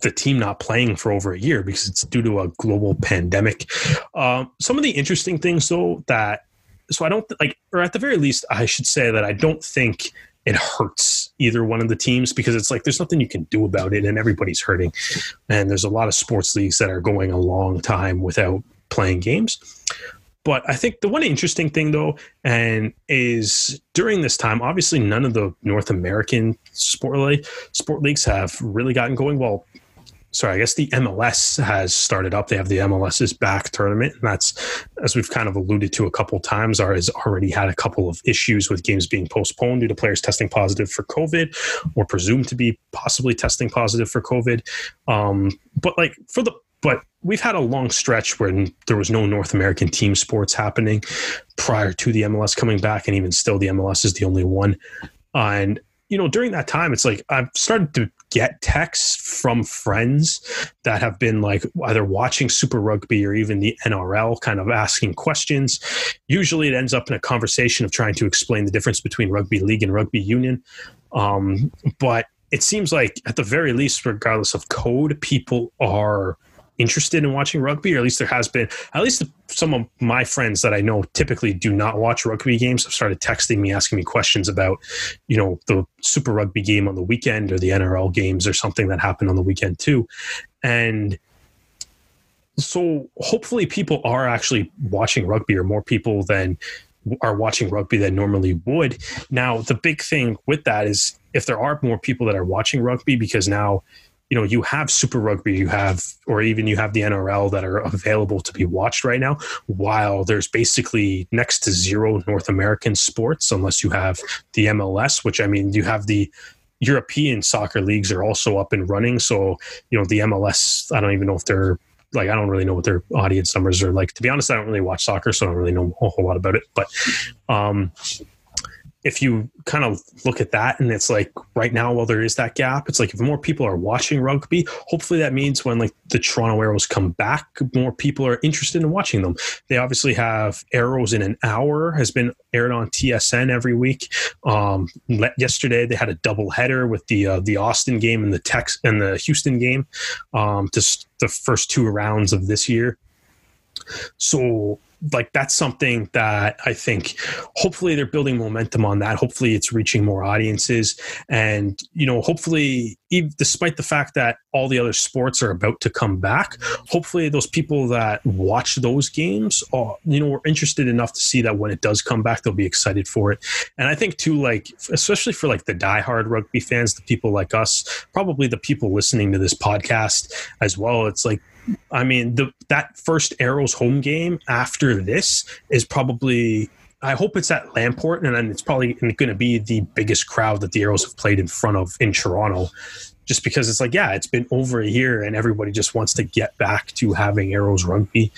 [SPEAKER 4] the team not playing for over a year because it's due to a global pandemic. Um, some of the interesting things, though, that so I don't like, or at the very least, I should say that I don't think it hurts either one of the teams because it's like there's nothing you can do about it and everybody's hurting. And there's a lot of sports leagues that are going a long time without playing games. But I think the one interesting thing though, and is during this time, obviously none of the North American sport league, sport leagues have really gotten going. Well, sorry, I guess the MLS has started up. They have the MLS's back tournament, and that's as we've kind of alluded to a couple times. Are has already had a couple of issues with games being postponed due to players testing positive for COVID or presumed to be possibly testing positive for COVID. Um, but like for the but we've had a long stretch when there was no North American team sports happening prior to the MLS coming back, and even still, the MLS is the only one. And you know, during that time, it's like I've started to get texts from friends that have been like either watching Super Rugby or even the NRL, kind of asking questions. Usually, it ends up in a conversation of trying to explain the difference between rugby league and rugby union. Um, but it seems like, at the very least, regardless of code, people are interested in watching rugby, or at least there has been. At least some of my friends that I know typically do not watch rugby games have started texting me, asking me questions about, you know, the Super Rugby game on the weekend or the NRL games or something that happened on the weekend too, and so hopefully people are actually watching rugby or more people than are watching rugby than normally would. Now, the big thing with that is if there are more people that are watching rugby because now you know you have super rugby you have or even you have the nrl that are available to be watched right now while there's basically next to zero north american sports unless you have the mls which i mean you have the european soccer leagues are also up and running so you know the mls i don't even know if they're like I don't really know what their audience numbers are like. To be honest, I don't really watch soccer, so I don't really know a whole lot about it. But um, if you kind of look at that and it's like right now while there is that gap it's like if more people are watching rugby hopefully that means when like the toronto arrows come back more people are interested in watching them. They obviously have arrows in an hour has been aired on tsn every week. Um, yesterday they had a double header with the uh, the austin game and the tex and the houston game um, just the first two rounds of this year so like that's something that I think hopefully they're building momentum on that. Hopefully it's reaching more audiences. And, you know, hopefully, even, despite the fact that all the other sports are about to come back, hopefully those people that watch those games, are, you know, are interested enough to see that when it does come back, they'll be excited for it. And I think, too, like, especially for like the diehard rugby fans, the people like us, probably the people listening to this podcast as well, it's like, I mean, the that first Arrows home game after this is probably. I hope it's at Lamport, and then it's probably going to be the biggest crowd that the Arrows have played in front of in Toronto. Just because it's like, yeah, it's been over a year, and everybody just wants to get back to having Arrows rugby,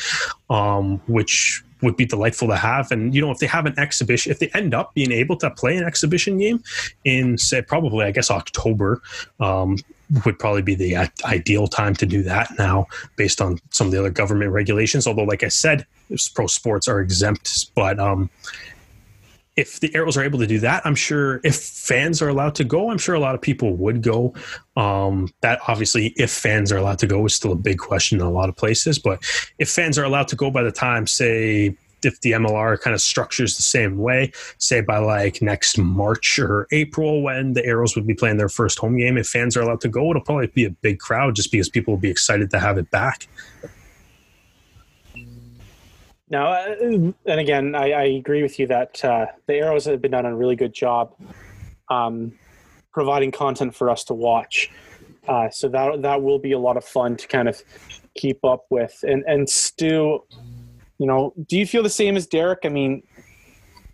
[SPEAKER 4] um, which would be delightful to have. And you know, if they have an exhibition, if they end up being able to play an exhibition game in, say, probably I guess October, um, would probably be the ideal time to do that now, based on some of the other government regulations. Although, like I said, pro sports are exempt, but um, if the arrows are able to do that i'm sure if fans are allowed to go i'm sure a lot of people would go um, that obviously if fans are allowed to go is still a big question in a lot of places but if fans are allowed to go by the time say if the MLR kind of structures the same way, say by like next March or April when the Arrows would be playing their first home game, if fans are allowed to go, it'll probably be a big crowd just because people will be excited to have it back.
[SPEAKER 3] Now, uh, and again, I, I, agree with you that uh, the Arrows have been done a really good job um, providing content for us to watch. Uh, so that that will be a lot of fun to kind of keep up with. And and Stu, you know, do you feel the same as Derek? I mean,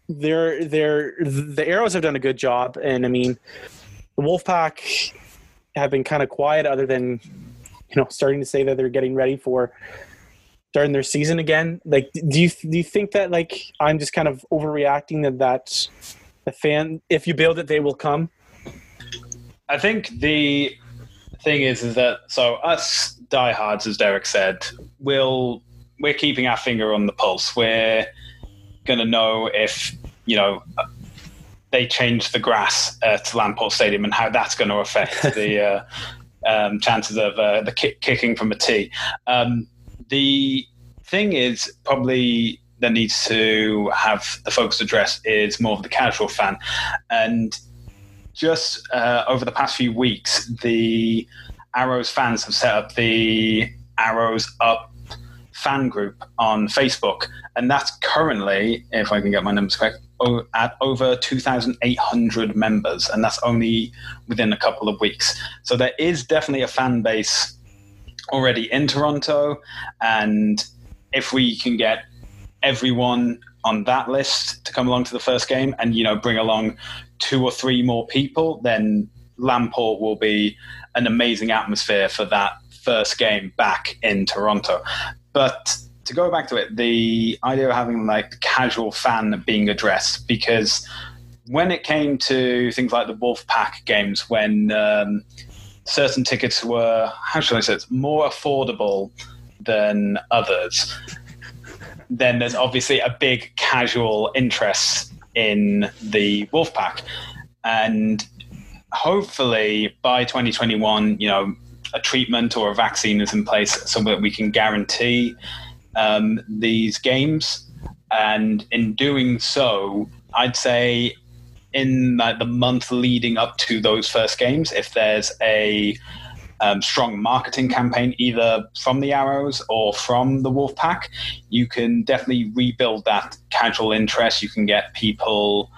[SPEAKER 3] they're they're the Arrows have done a good job, and I mean, the Wolfpack have been kind of quiet, other than you know starting to say that they're getting ready for starting their season again. Like, do you do you think that like I'm just kind of overreacting that that the fan, if you build it, they will come?
[SPEAKER 5] I think the thing is, is that so us diehards, as Derek said, will we're keeping our finger on the pulse. We're going to know if you know they change the grass at Lamport Stadium and how that's going to affect the uh, um, chances of uh, the kick, kicking from a tee. Um, the thing is probably that needs to have the focus address is more of the casual fan, and just uh, over the past few weeks, the Arrows fans have set up the Arrows Up fan group on Facebook, and that's currently, if I can get my numbers correct, at over 2,800 members, and that's only within a couple of weeks. So there is definitely a fan base already in Toronto, and if we can get everyone on that list to come along to the first game, and you know bring along two or three more people, then Lamport will be an amazing atmosphere for that first game back in Toronto. But to go back to it, the idea of having like casual fan being addressed, because when it came to things like the Wolfpack games, when um, certain tickets were, how should I say it, more affordable than others, then there's obviously a big casual interest in the Wolfpack. And hopefully by 2021, you know, a treatment or a vaccine is in place so that we can guarantee um, these games. And in doing so, I'd say in like, the month leading up to those first games, if there's a um, strong marketing campaign, either from the Arrows or from the Wolfpack, you can definitely rebuild that casual interest. You can get people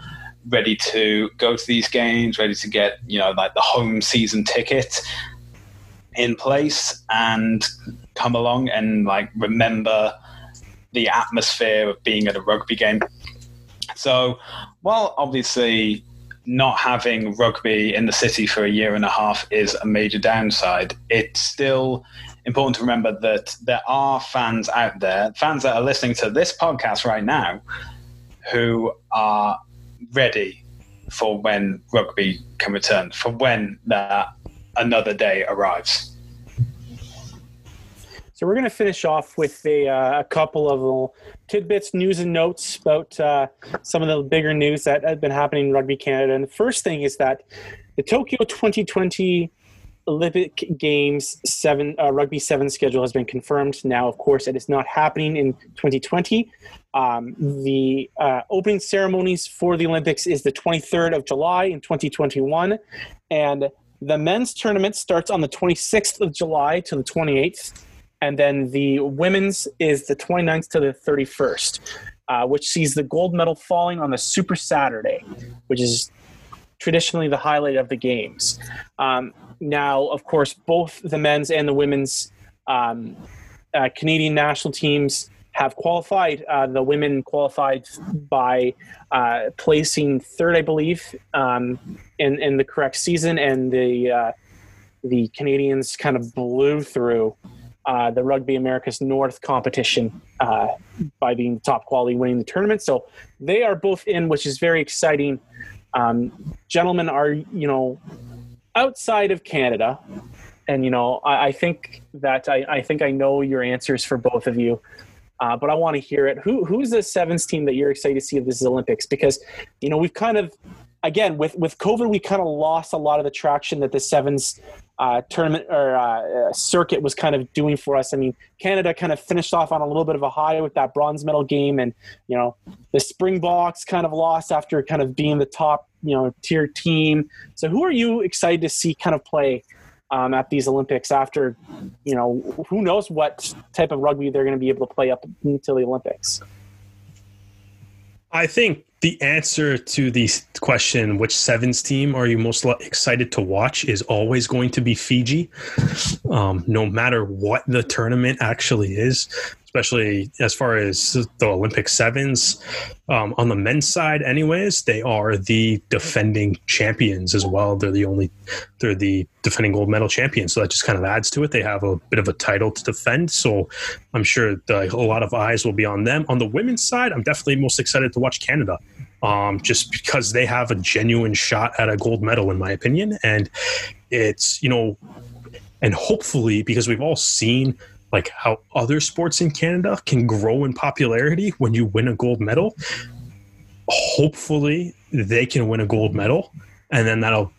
[SPEAKER 5] ready to go to these games, ready to get you know like the home season ticket, in place and come along and like remember the atmosphere of being at a rugby game. So, while obviously not having rugby in the city for a year and a half is a major downside, it's still important to remember that there are fans out there, fans that are listening to this podcast right now, who are ready for when rugby can return, for when that another day arrives.
[SPEAKER 3] So we're going to finish off with a, uh, a couple of little tidbits, news and notes about uh, some of the bigger news that have been happening in Rugby Canada. And the first thing is that the Tokyo 2020 Olympic Games seven uh, rugby seven schedule has been confirmed. Now, of course, it is not happening in 2020. Um, the uh, opening ceremonies for the Olympics is the 23rd of July in 2021, and the men's tournament starts on the 26th of July to the 28th, and then the women's is the 29th to the 31st, uh, which sees the gold medal falling on the Super Saturday, which is traditionally the highlight of the games. Um, now, of course, both the men's and the women's um, uh, Canadian national teams have qualified. Uh, the women qualified by uh, placing third, I believe, um, in in the correct season, and the uh, the Canadians kind of blew through. Uh, the Rugby Americas North competition uh, by being the top quality, winning the tournament. So they are both in, which is very exciting. Um, gentlemen are, you know, outside of Canada, and you know, I, I think that I, I, think I know your answers for both of you. Uh, but I want to hear it. Who who's the sevens team that you're excited to see at this Olympics? Because you know we've kind of again with with COVID we kind of lost a lot of the traction that the sevens uh, tournament or uh, circuit was kind of doing for us. I mean, Canada kind of finished off on a little bit of a high with that bronze medal game, and you know the Springboks kind of lost after kind of being the top you know tier team. So who are you excited to see kind of play um, at these Olympics after, you know, who knows what type of rugby they're going to be able to play up until the Olympics.
[SPEAKER 4] I think the answer to the question, which sevens team are you most excited to watch, is always going to be Fiji. Um, no matter what the tournament actually is, especially as far as the Olympic sevens. Um, on the men's side, anyways, they are the defending champions as well. They're the only, they're the defending gold medal champions. So that just kind of adds to it. They have a bit of a title to defend. So I'm sure the, a lot of eyes will be on them. On the women's side, I'm definitely most excited to watch Canada. Um, just because they have a genuine shot at a gold medal, in my opinion. And it's, you know, and hopefully, because we've all seen like how other sports in Canada can grow in popularity when you win a gold medal. Hopefully, they can win a gold medal, and then that'll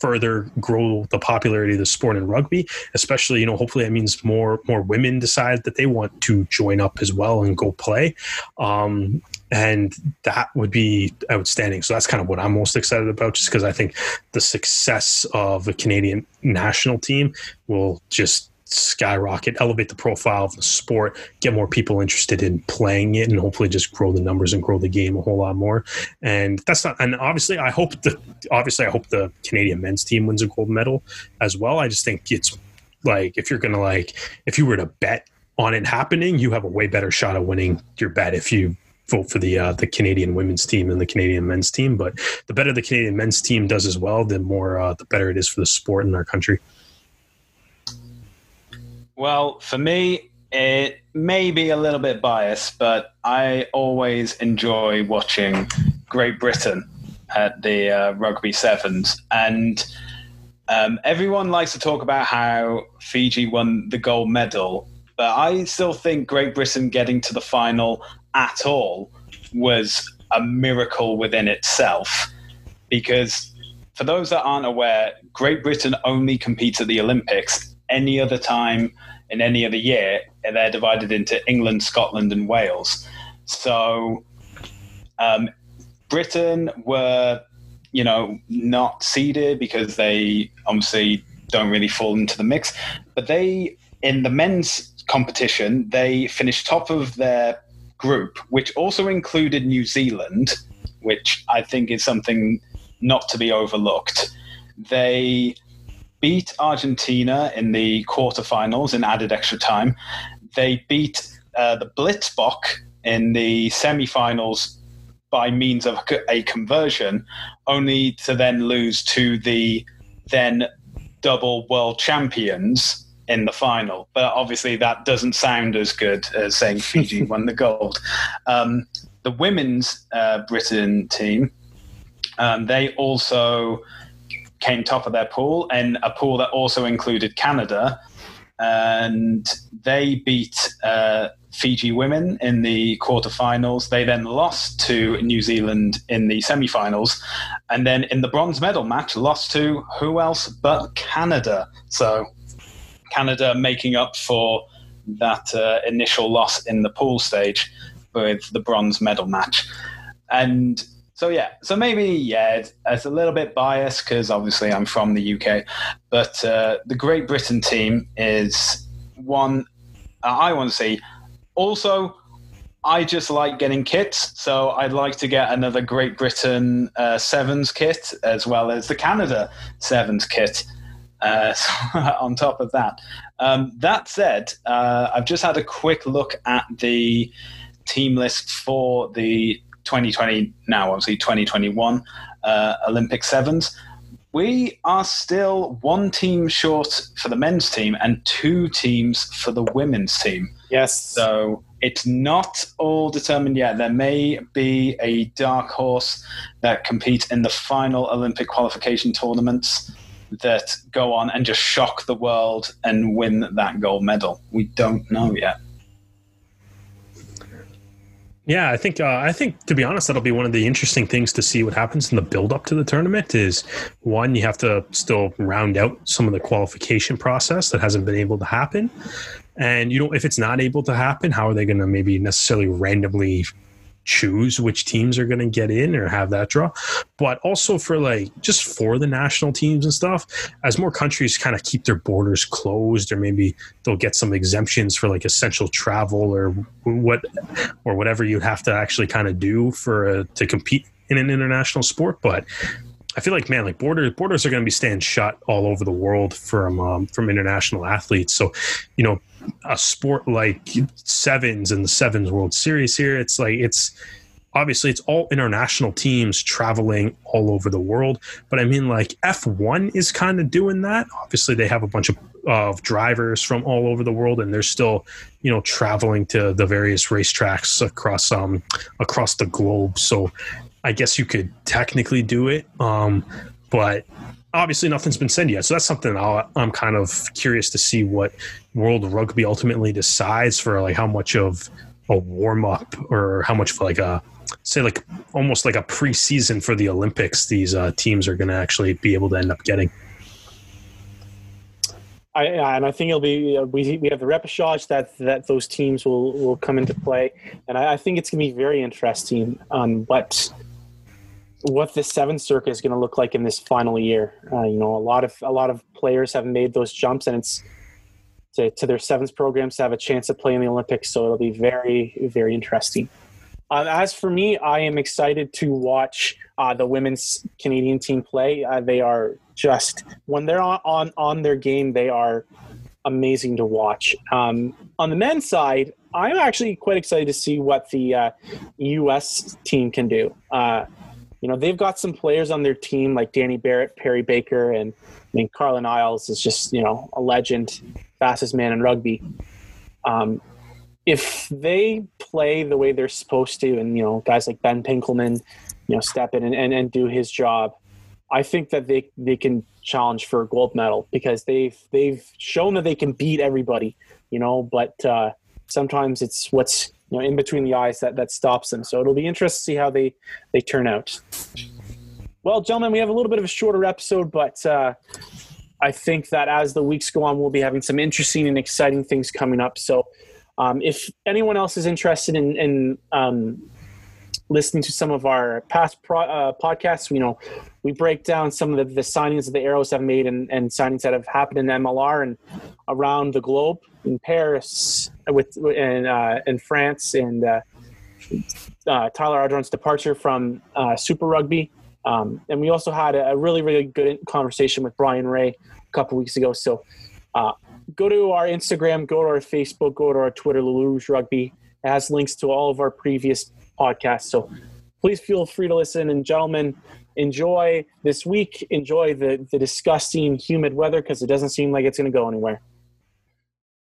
[SPEAKER 4] further grow the popularity of the sport in rugby especially you know hopefully that means more more women decide that they want to join up as well and go play um, and that would be outstanding so that's kind of what i'm most excited about just because i think the success of the canadian national team will just skyrocket, elevate the profile of the sport, get more people interested in playing it, and hopefully just grow the numbers and grow the game a whole lot more. And that's not. And obviously, I hope the obviously I hope the Canadian men's team wins a gold medal as well. I just think it's like if you're gonna like if you were to bet on it happening, you have a way better shot of winning your bet if you vote for the uh, the Canadian women's team and the Canadian men's team. But the better the Canadian men's team does as well, the more uh, the better it is for the sport in our country.
[SPEAKER 5] Well, for me, it may be a little bit biased, but I always enjoy watching Great Britain at the uh, Rugby Sevens. And um, everyone likes to talk about how Fiji won the gold medal, but I still think Great Britain getting to the final at all was a miracle within itself. Because for those that aren't aware, Great Britain only competes at the Olympics any other time in any other year, they're divided into England, Scotland, and Wales. So um, Britain were, you know, not seeded because they obviously don't really fall into the mix. But they, in the men's competition, they finished top of their group, which also included New Zealand, which I think is something not to be overlooked. They beat Argentina in the quarterfinals in added extra time. They beat uh, the Blitzboks in the semifinals by means of a conversion, only to then lose to the then double world champions in the final. But obviously, that doesn't sound as good as saying Fiji won the gold. Um, the women's uh, Britain team, um, they also came top of their pool, and a pool that also included Canada. And they beat uh, Fiji women in the quarterfinals. They then lost to New Zealand in the semifinals. And then in the bronze medal match, lost to who else but Canada. So Canada making up for that uh, initial loss in the pool stage with the bronze medal match. And so yeah, so maybe yeah, it's a little bit biased because obviously I'm from the UK, but uh, the Great Britain team is one I want to see. Also, I just like getting kits, so I'd like to get another Great Britain uh, sevens kit as well as the Canada sevens kit. Uh, so on top of that, um, that said, uh, I've just had a quick look at the team list for the 2020 now, obviously 2021 uh, Olympic sevens. We are still one team short for the men's team and two teams for the women's team.
[SPEAKER 3] Yes.
[SPEAKER 5] So it's not all determined yet. There may be a dark horse that competes in the final Olympic qualification tournaments that go on and just shock the world and win that gold medal. We don't know yet.
[SPEAKER 4] Yeah, I think uh, I think to be honest, that'll be one of the interesting things to see what happens in the build up to the tournament. Is one you have to still round out some of the qualification process that hasn't been able to happen, and you know if it's not able to happen, how are they going to maybe necessarily randomly choose which teams are going to get in or have that draw but also for like just for the national teams and stuff as more countries kind of keep their borders closed or maybe they'll get some exemptions for like essential travel or what or whatever you have to actually kind of do for uh, to compete in an international sport but I feel like man, like borders borders are going to be staying shut all over the world from um, from international athletes. So, you know, a sport like sevens and the sevens World Series here, it's like it's obviously it's all international teams traveling all over the world. But I mean, like F1 is kind of doing that. Obviously, they have a bunch of, of drivers from all over the world, and they're still, you know, traveling to the various racetracks across um across the globe. So I guess you could technically do it, um, but obviously nothing's been said yet. So that's something i am kind of curious to see what World Rugby ultimately decides for like how much of a warm up or how much like a say like almost like a preseason for the Olympics these uh, teams are going to actually be able to end up getting.
[SPEAKER 3] I, and I think it'll be uh, we, we have the repechage that that those teams will will come into play, and I, I think it's going to be very interesting. Um, but what the seventh circuit is going to look like in this final year. Uh, you know, a lot of a lot of players have made those jumps, and it's to, to their sevens programs to have a chance to play in the Olympics. So it'll be very very interesting. Uh, as for me, I am excited to watch uh, the women's Canadian team play. Uh, they are just when they're on, on on their game, they are amazing to watch. Um, on the men's side, I'm actually quite excited to see what the U.S. Uh, team can do. You know, they've got some players on their team like Danny Barrett, Perry Baker, and I mean, Carlin Isles is just, you know, a legend, fastest man in rugby. Um, if they play the way they're supposed to, and, you know, guys like Ben Pinkelman, you know, step in and, and, and do his job, I think that they, they can challenge for a gold medal because they've, they've shown that they can beat everybody, you know, but uh, sometimes it's what's know in between the eyes that that stops them. So it'll be interesting to see how they they turn out. Well, gentlemen, we have a little bit of a shorter episode, but uh, I think that as the weeks go on, we'll be having some interesting and exciting things coming up. So, um, if anyone else is interested in, in um, listening to some of our past pro, uh, podcasts, you know, we break down some of the, the, signings that the Arrows have made and, and signings that have happened in MLR and around the globe in Paris, with in uh, in France, and uh, uh, Tyler Ardron's departure from uh, Super Rugby. Um, and we also had a, really really good conversation with Brian Ray a couple weeks ago. So uh, go to our Instagram, go to our Facebook, go to our Twitter, Rouge Rugby. It has links to all of our previous podcasts. So please feel free to listen. And gentlemen, enjoy this week. Enjoy the, the disgusting, humid weather because it doesn't seem like it's going to go anywhere.